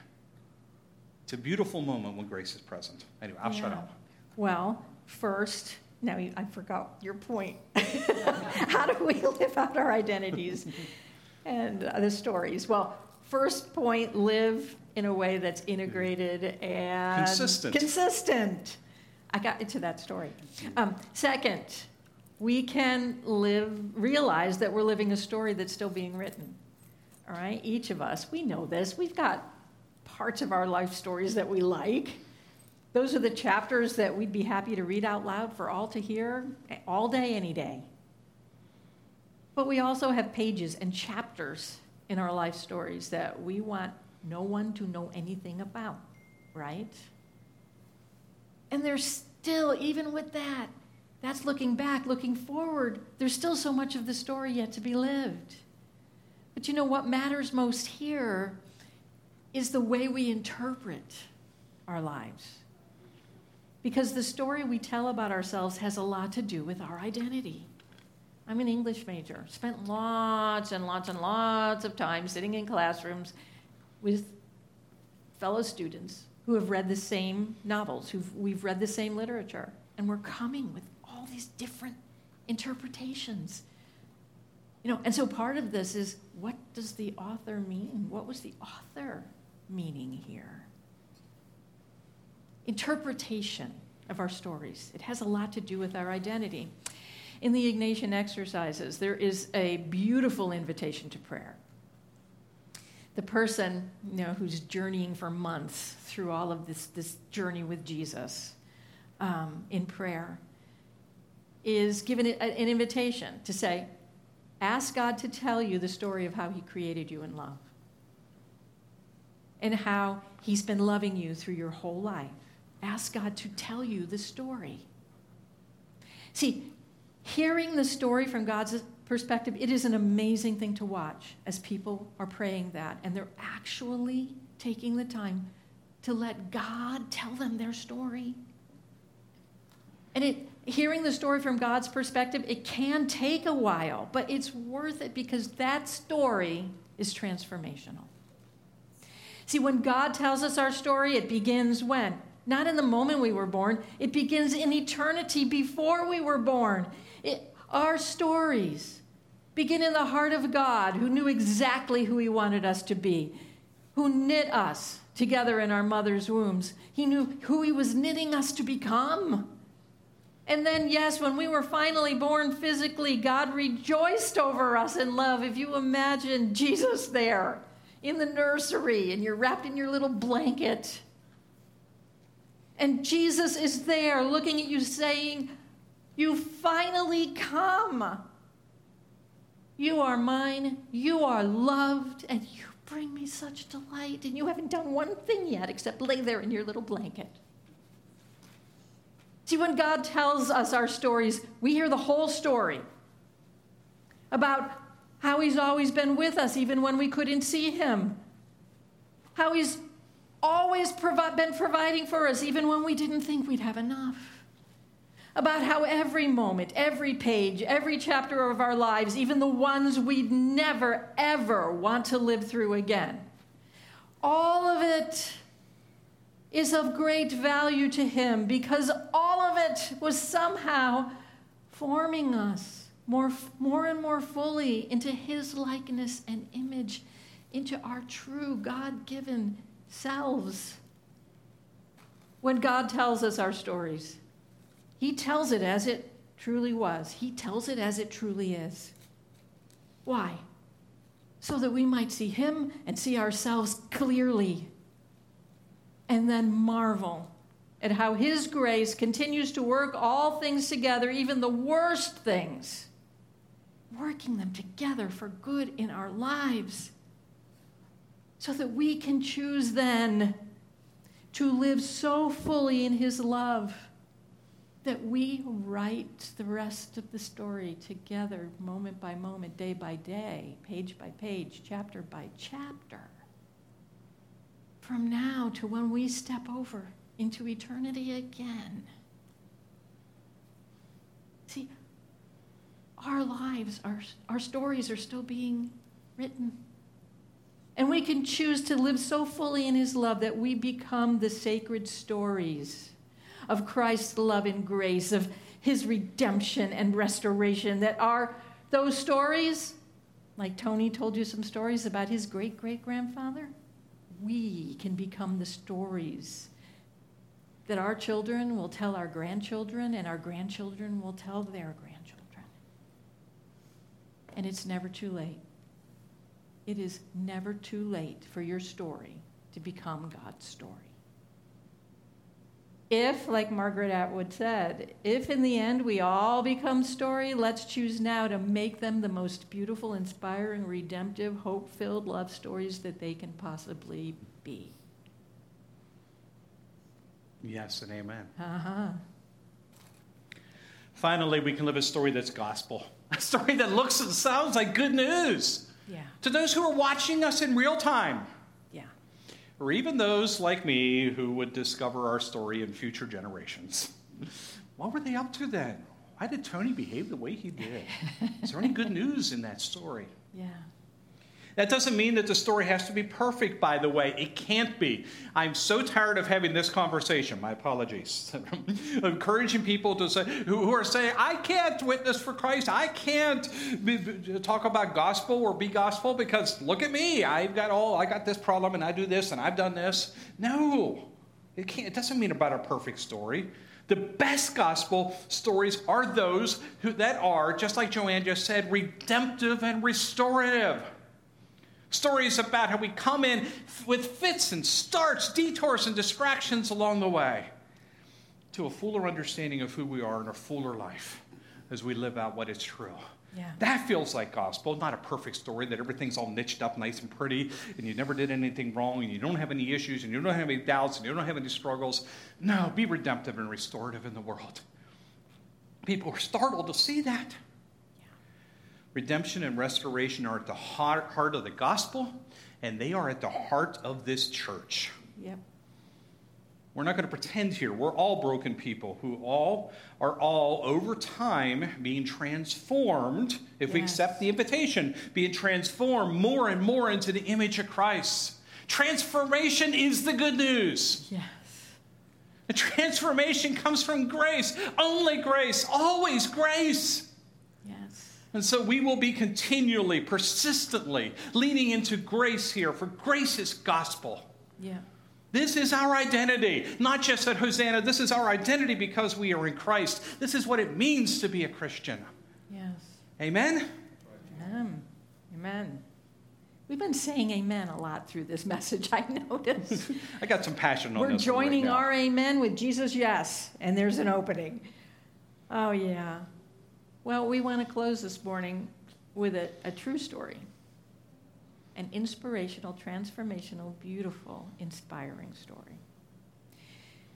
It's a beautiful moment when grace is present. Anyway, I'll shut up. Well, first, now you- I forgot your point. [LAUGHS] How do we live out our identities and the stories? Well, first point, live in a way that's integrated and Consistent. Consistent. I got into that story. Um, second, we can live, realize that we're living a story that's still being written. All right, each of us, we know this. We've got parts of our life stories that we like. Those are the chapters that we'd be happy to read out loud for all to hear all day, any day. But we also have pages and chapters in our life stories that we want no one to know anything about, right? And there's still, even with that, that's looking back, looking forward, there's still so much of the story yet to be lived. But you know what matters most here is the way we interpret our lives. Because the story we tell about ourselves has a lot to do with our identity. I'm an English major, spent lots and lots and lots of time sitting in classrooms with fellow students who have read the same novels, who we've read the same literature, and we're coming with all these different interpretations. You know, and so part of this is what does the author mean? What was the author meaning here? Interpretation of our stories. It has a lot to do with our identity. In the Ignatian exercises, there is a beautiful invitation to prayer. The person, you know, who's journeying for months through all of this, this journey with Jesus um, in prayer is given an invitation to say, ask God to tell you the story of how He created you in love and how He's been loving you through your whole life. Ask God to tell you the story. See, hearing the story from God's perspective, it is an amazing thing to watch as people are praying that and they're actually taking the time to let God tell them their story. And it, hearing the story from God's perspective, it can take a while, but it's worth it because that story is transformational. See, when God tells us our story, it begins when? Not in the moment we were born, it begins in eternity before we were born. It, our stories begin in the heart of God, who knew exactly who He wanted us to be, who knit us together in our mother's wombs. He knew who He was knitting us to become. And then, yes, when we were finally born physically, God rejoiced over us in love. If you imagine Jesus there in the nursery and you're wrapped in your little blanket, and Jesus is there looking at you saying, You finally come. You are mine, you are loved, and you bring me such delight. And you haven't done one thing yet except lay there in your little blanket. See, when God tells us our stories, we hear the whole story about how He's always been with us, even when we couldn't see Him, how He's always provi- been providing for us, even when we didn't think we'd have enough. About how every moment, every page, every chapter of our lives, even the ones we'd never, ever want to live through again, all of it is of great value to Him because all of it was somehow forming us more, more and more fully into His likeness and image, into our true God given selves. When God tells us our stories, He tells it as it truly was, He tells it as it truly is. Why? So that we might see Him and see ourselves clearly and then marvel at how His grace continues to work all things together, even the worst things, working them together for good in our lives, so that we can choose then to live so fully in His love that we write the rest of the story together, moment by moment, day by day, page by page, chapter by chapter from now to when we step over into eternity again. See, our lives, our, our stories are still being written. And we can choose to live so fully in His love that we become the sacred stories of Christ's love and grace, of His redemption and restoration, that are those stories, like Tony told you some stories about his great great grandfather we can become the stories that our children will tell our grandchildren, and our grandchildren will tell their grandchildren. And it's never too late. It is never too late for your story to become God's story. If, like Margaret Atwood said, if in the end we all become story, let's choose now to make them the most beautiful, inspiring, redemptive, hope filled love stories that they can possibly be. Yes and amen. Uh huh. Finally, we can live a story that's gospel, a story that looks and sounds like good news Yeah. to those who are watching us in real time. Or even those like me who would discover our story in future generations. [LAUGHS] What were they up to then? Why did Tony behave the way he did? Is there any good [LAUGHS] news in that story? Yeah. That doesn't mean that the story has to be perfect, by the way. It can't be. I'm so tired of having this conversation. My apologies. [LAUGHS] Encouraging people to say, who, are saying, I can't witness for Christ. I can't be, be- talk about gospel or be gospel because look at me. I've got all, I got this problem and I do this and I've done this. No, it can't. It doesn't mean about a perfect story. The best gospel stories are those who, that are, just like Joanne just said, redemptive and restorative. Stories about how we come in with fits and starts, detours, and distractions along the way to a fuller understanding of who we are and a fuller life as we live out what is true. Yeah. That feels like gospel, not a perfect story that everything's all niched up nice and pretty and you never did anything wrong and you don't have any issues and you don't have any doubts and you don't have any struggles. No, be redemptive and restorative in the world. People are startled to see that. Redemption and restoration are at the heart, of the gospel and they are at the heart of this church. Yep. We're not going to pretend here. We're all broken people who all are all over time being transformed, if we accept the invitation, being transformed more and more into the image of Christ. Transformation is the good news. Yes. The transformation comes from grace, only grace, always grace. And so we will be continually, persistently leaning into grace here, for grace is gospel. Yeah. This is our identity. Not just at Hosanna, this is our identity because we are in Christ. This is what it means to be a Christian. Yes. Amen? Amen. Amen. We've been saying amen a lot through this [LAUGHS] message, I noticed. [LAUGHS] I got some passion on We're this. right joining now. our amen with Jesus, yes, and there's an opening. Oh, yeah. Well, we want to close this morning with a, a true story an inspirational, transformational, beautiful, inspiring story.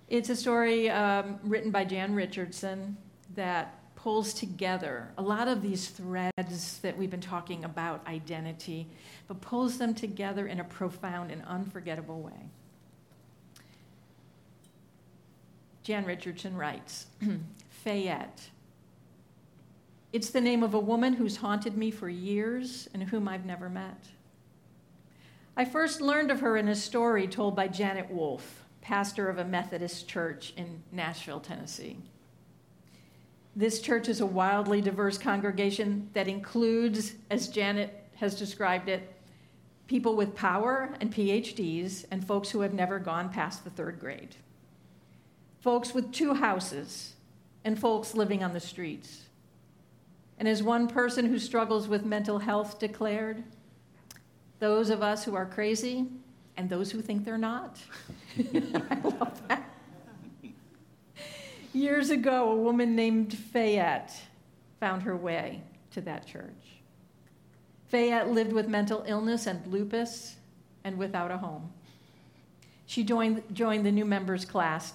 It's a story um, written by Jan Richardson that pulls together a lot of these threads that we've been talking about identity, but pulls them together in a profound and unforgettable way. Jan Richardson writes [CLEARS THROAT] Fayette. It's the name of a woman who's haunted me for years and whom I've never met. I first learned of her in a story told by Janet Wolf, pastor of a Methodist church in Nashville, Tennessee. This church is a wildly diverse congregation that includes, as Janet has described it, people with power and PhDs and folks who have never gone past the third grade, folks with two houses, and folks living on the streets. And as one person who struggles with mental health declared, those of us who are crazy and those who think they're not. [LAUGHS] I love that. Years ago, a woman named Fayette found her way to that church. Fayette lived with mental illness and lupus and without a home. She joined, joined the new members class.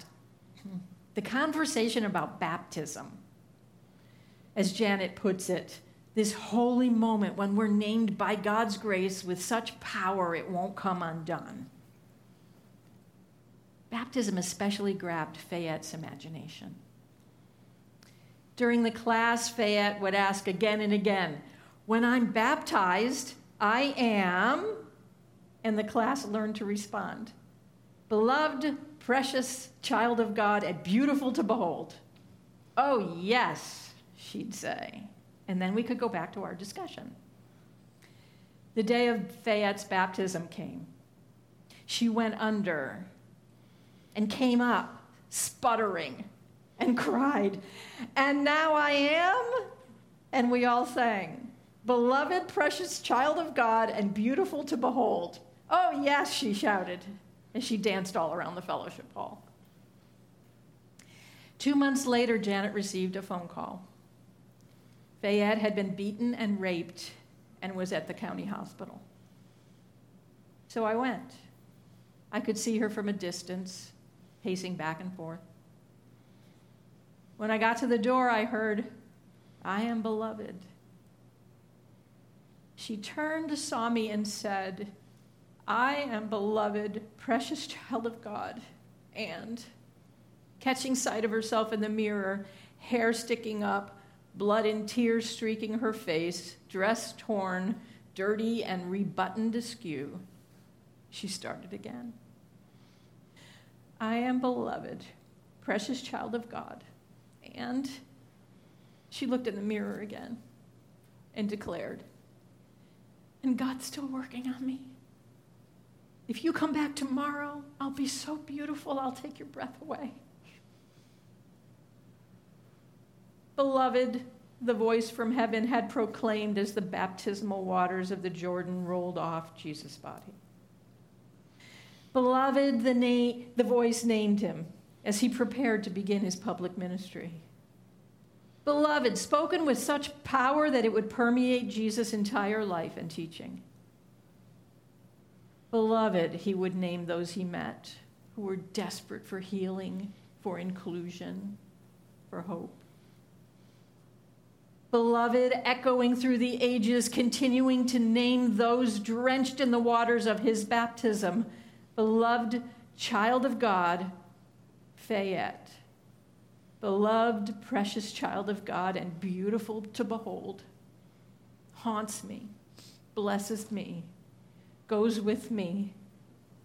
The conversation about baptism, as Janet puts it, this holy moment when we're named by God's grace with such power it won't come undone. Baptism especially grabbed Fayette's imagination. During the class, Fayette would ask again and again, When I'm baptized, I am, and the class learned to respond, Beloved, precious child of God, and beautiful to behold. Oh, yes, she'd say. And then we could go back to our discussion. The day of Fayette's baptism came. She went under and came up, sputtering, and cried, And now I am? And we all sang, Beloved, precious child of God, and beautiful to behold. Oh, yes, she shouted as she danced all around the fellowship hall. Two months later, Janet received a phone call. Fayette had been beaten and raped and was at the county hospital. So I went. I could see her from a distance, pacing back and forth. When I got to the door, I heard, I am beloved. She turned, saw me, and said, I am beloved, precious child of God. And, catching sight of herself in the mirror, hair sticking up, blood and tears streaking her face, dress torn, dirty, and rebuttoned askew, she started again. I am beloved, precious child of God. And she looked in the mirror again and declared, And God's still working on me. If you come back tomorrow, I'll be so beautiful, I'll take your breath away. Beloved, the voice from heaven had proclaimed as the baptismal waters of the Jordan rolled off Jesus' body. Beloved, the, na- the voice named him as he prepared to begin his public ministry. Beloved, spoken with such power that it would permeate Jesus' entire life and teaching. Beloved, he would name those he met who were desperate for healing, for inclusion, for hope. Beloved, echoing through the ages, continuing to name those drenched in the waters of his baptism. Beloved child of God, Fayette. Beloved, precious child of God, and beautiful to behold, haunts me, blesses me, goes with me.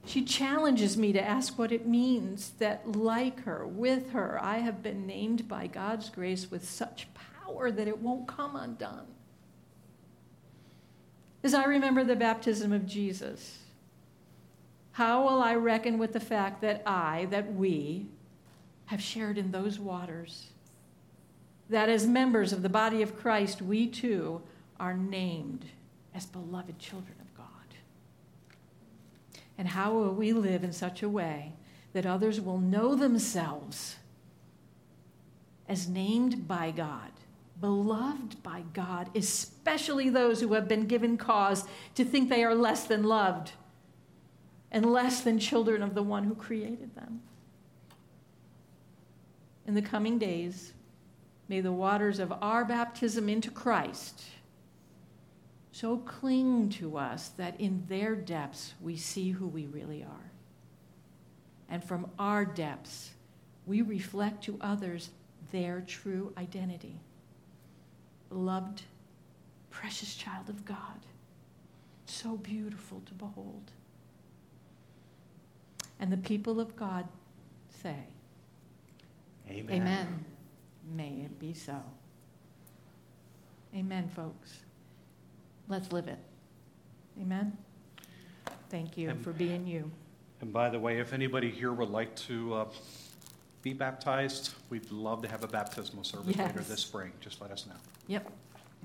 She challenges me to ask what it means that, like her, with her, I have been named by God's grace with such power that it won't come undone. As I remember the baptism of Jesus, how will I reckon with the fact that I, that we, have shared in those waters? That as members of the body of Christ, we too are named as beloved children of God. And how will we live in such a way that others will know themselves as named by God, beloved by God, especially those who have been given cause to think they are less than loved and less than children of the one who created them? In the coming days, may the waters of our baptism into Christ so cling to us that in their depths we see who we really are. And from our depths, we reflect to others their true identity. Beloved, precious child of God, so beautiful to behold. And the people of God say, Amen. Amen. May it be so. Amen, folks. Let's live it. Amen. Thank you And- for being you. And by the way, if anybody here would like to uh, be baptized, we'd love to have a baptismal service later Yes. this spring. Just let us know. Yep.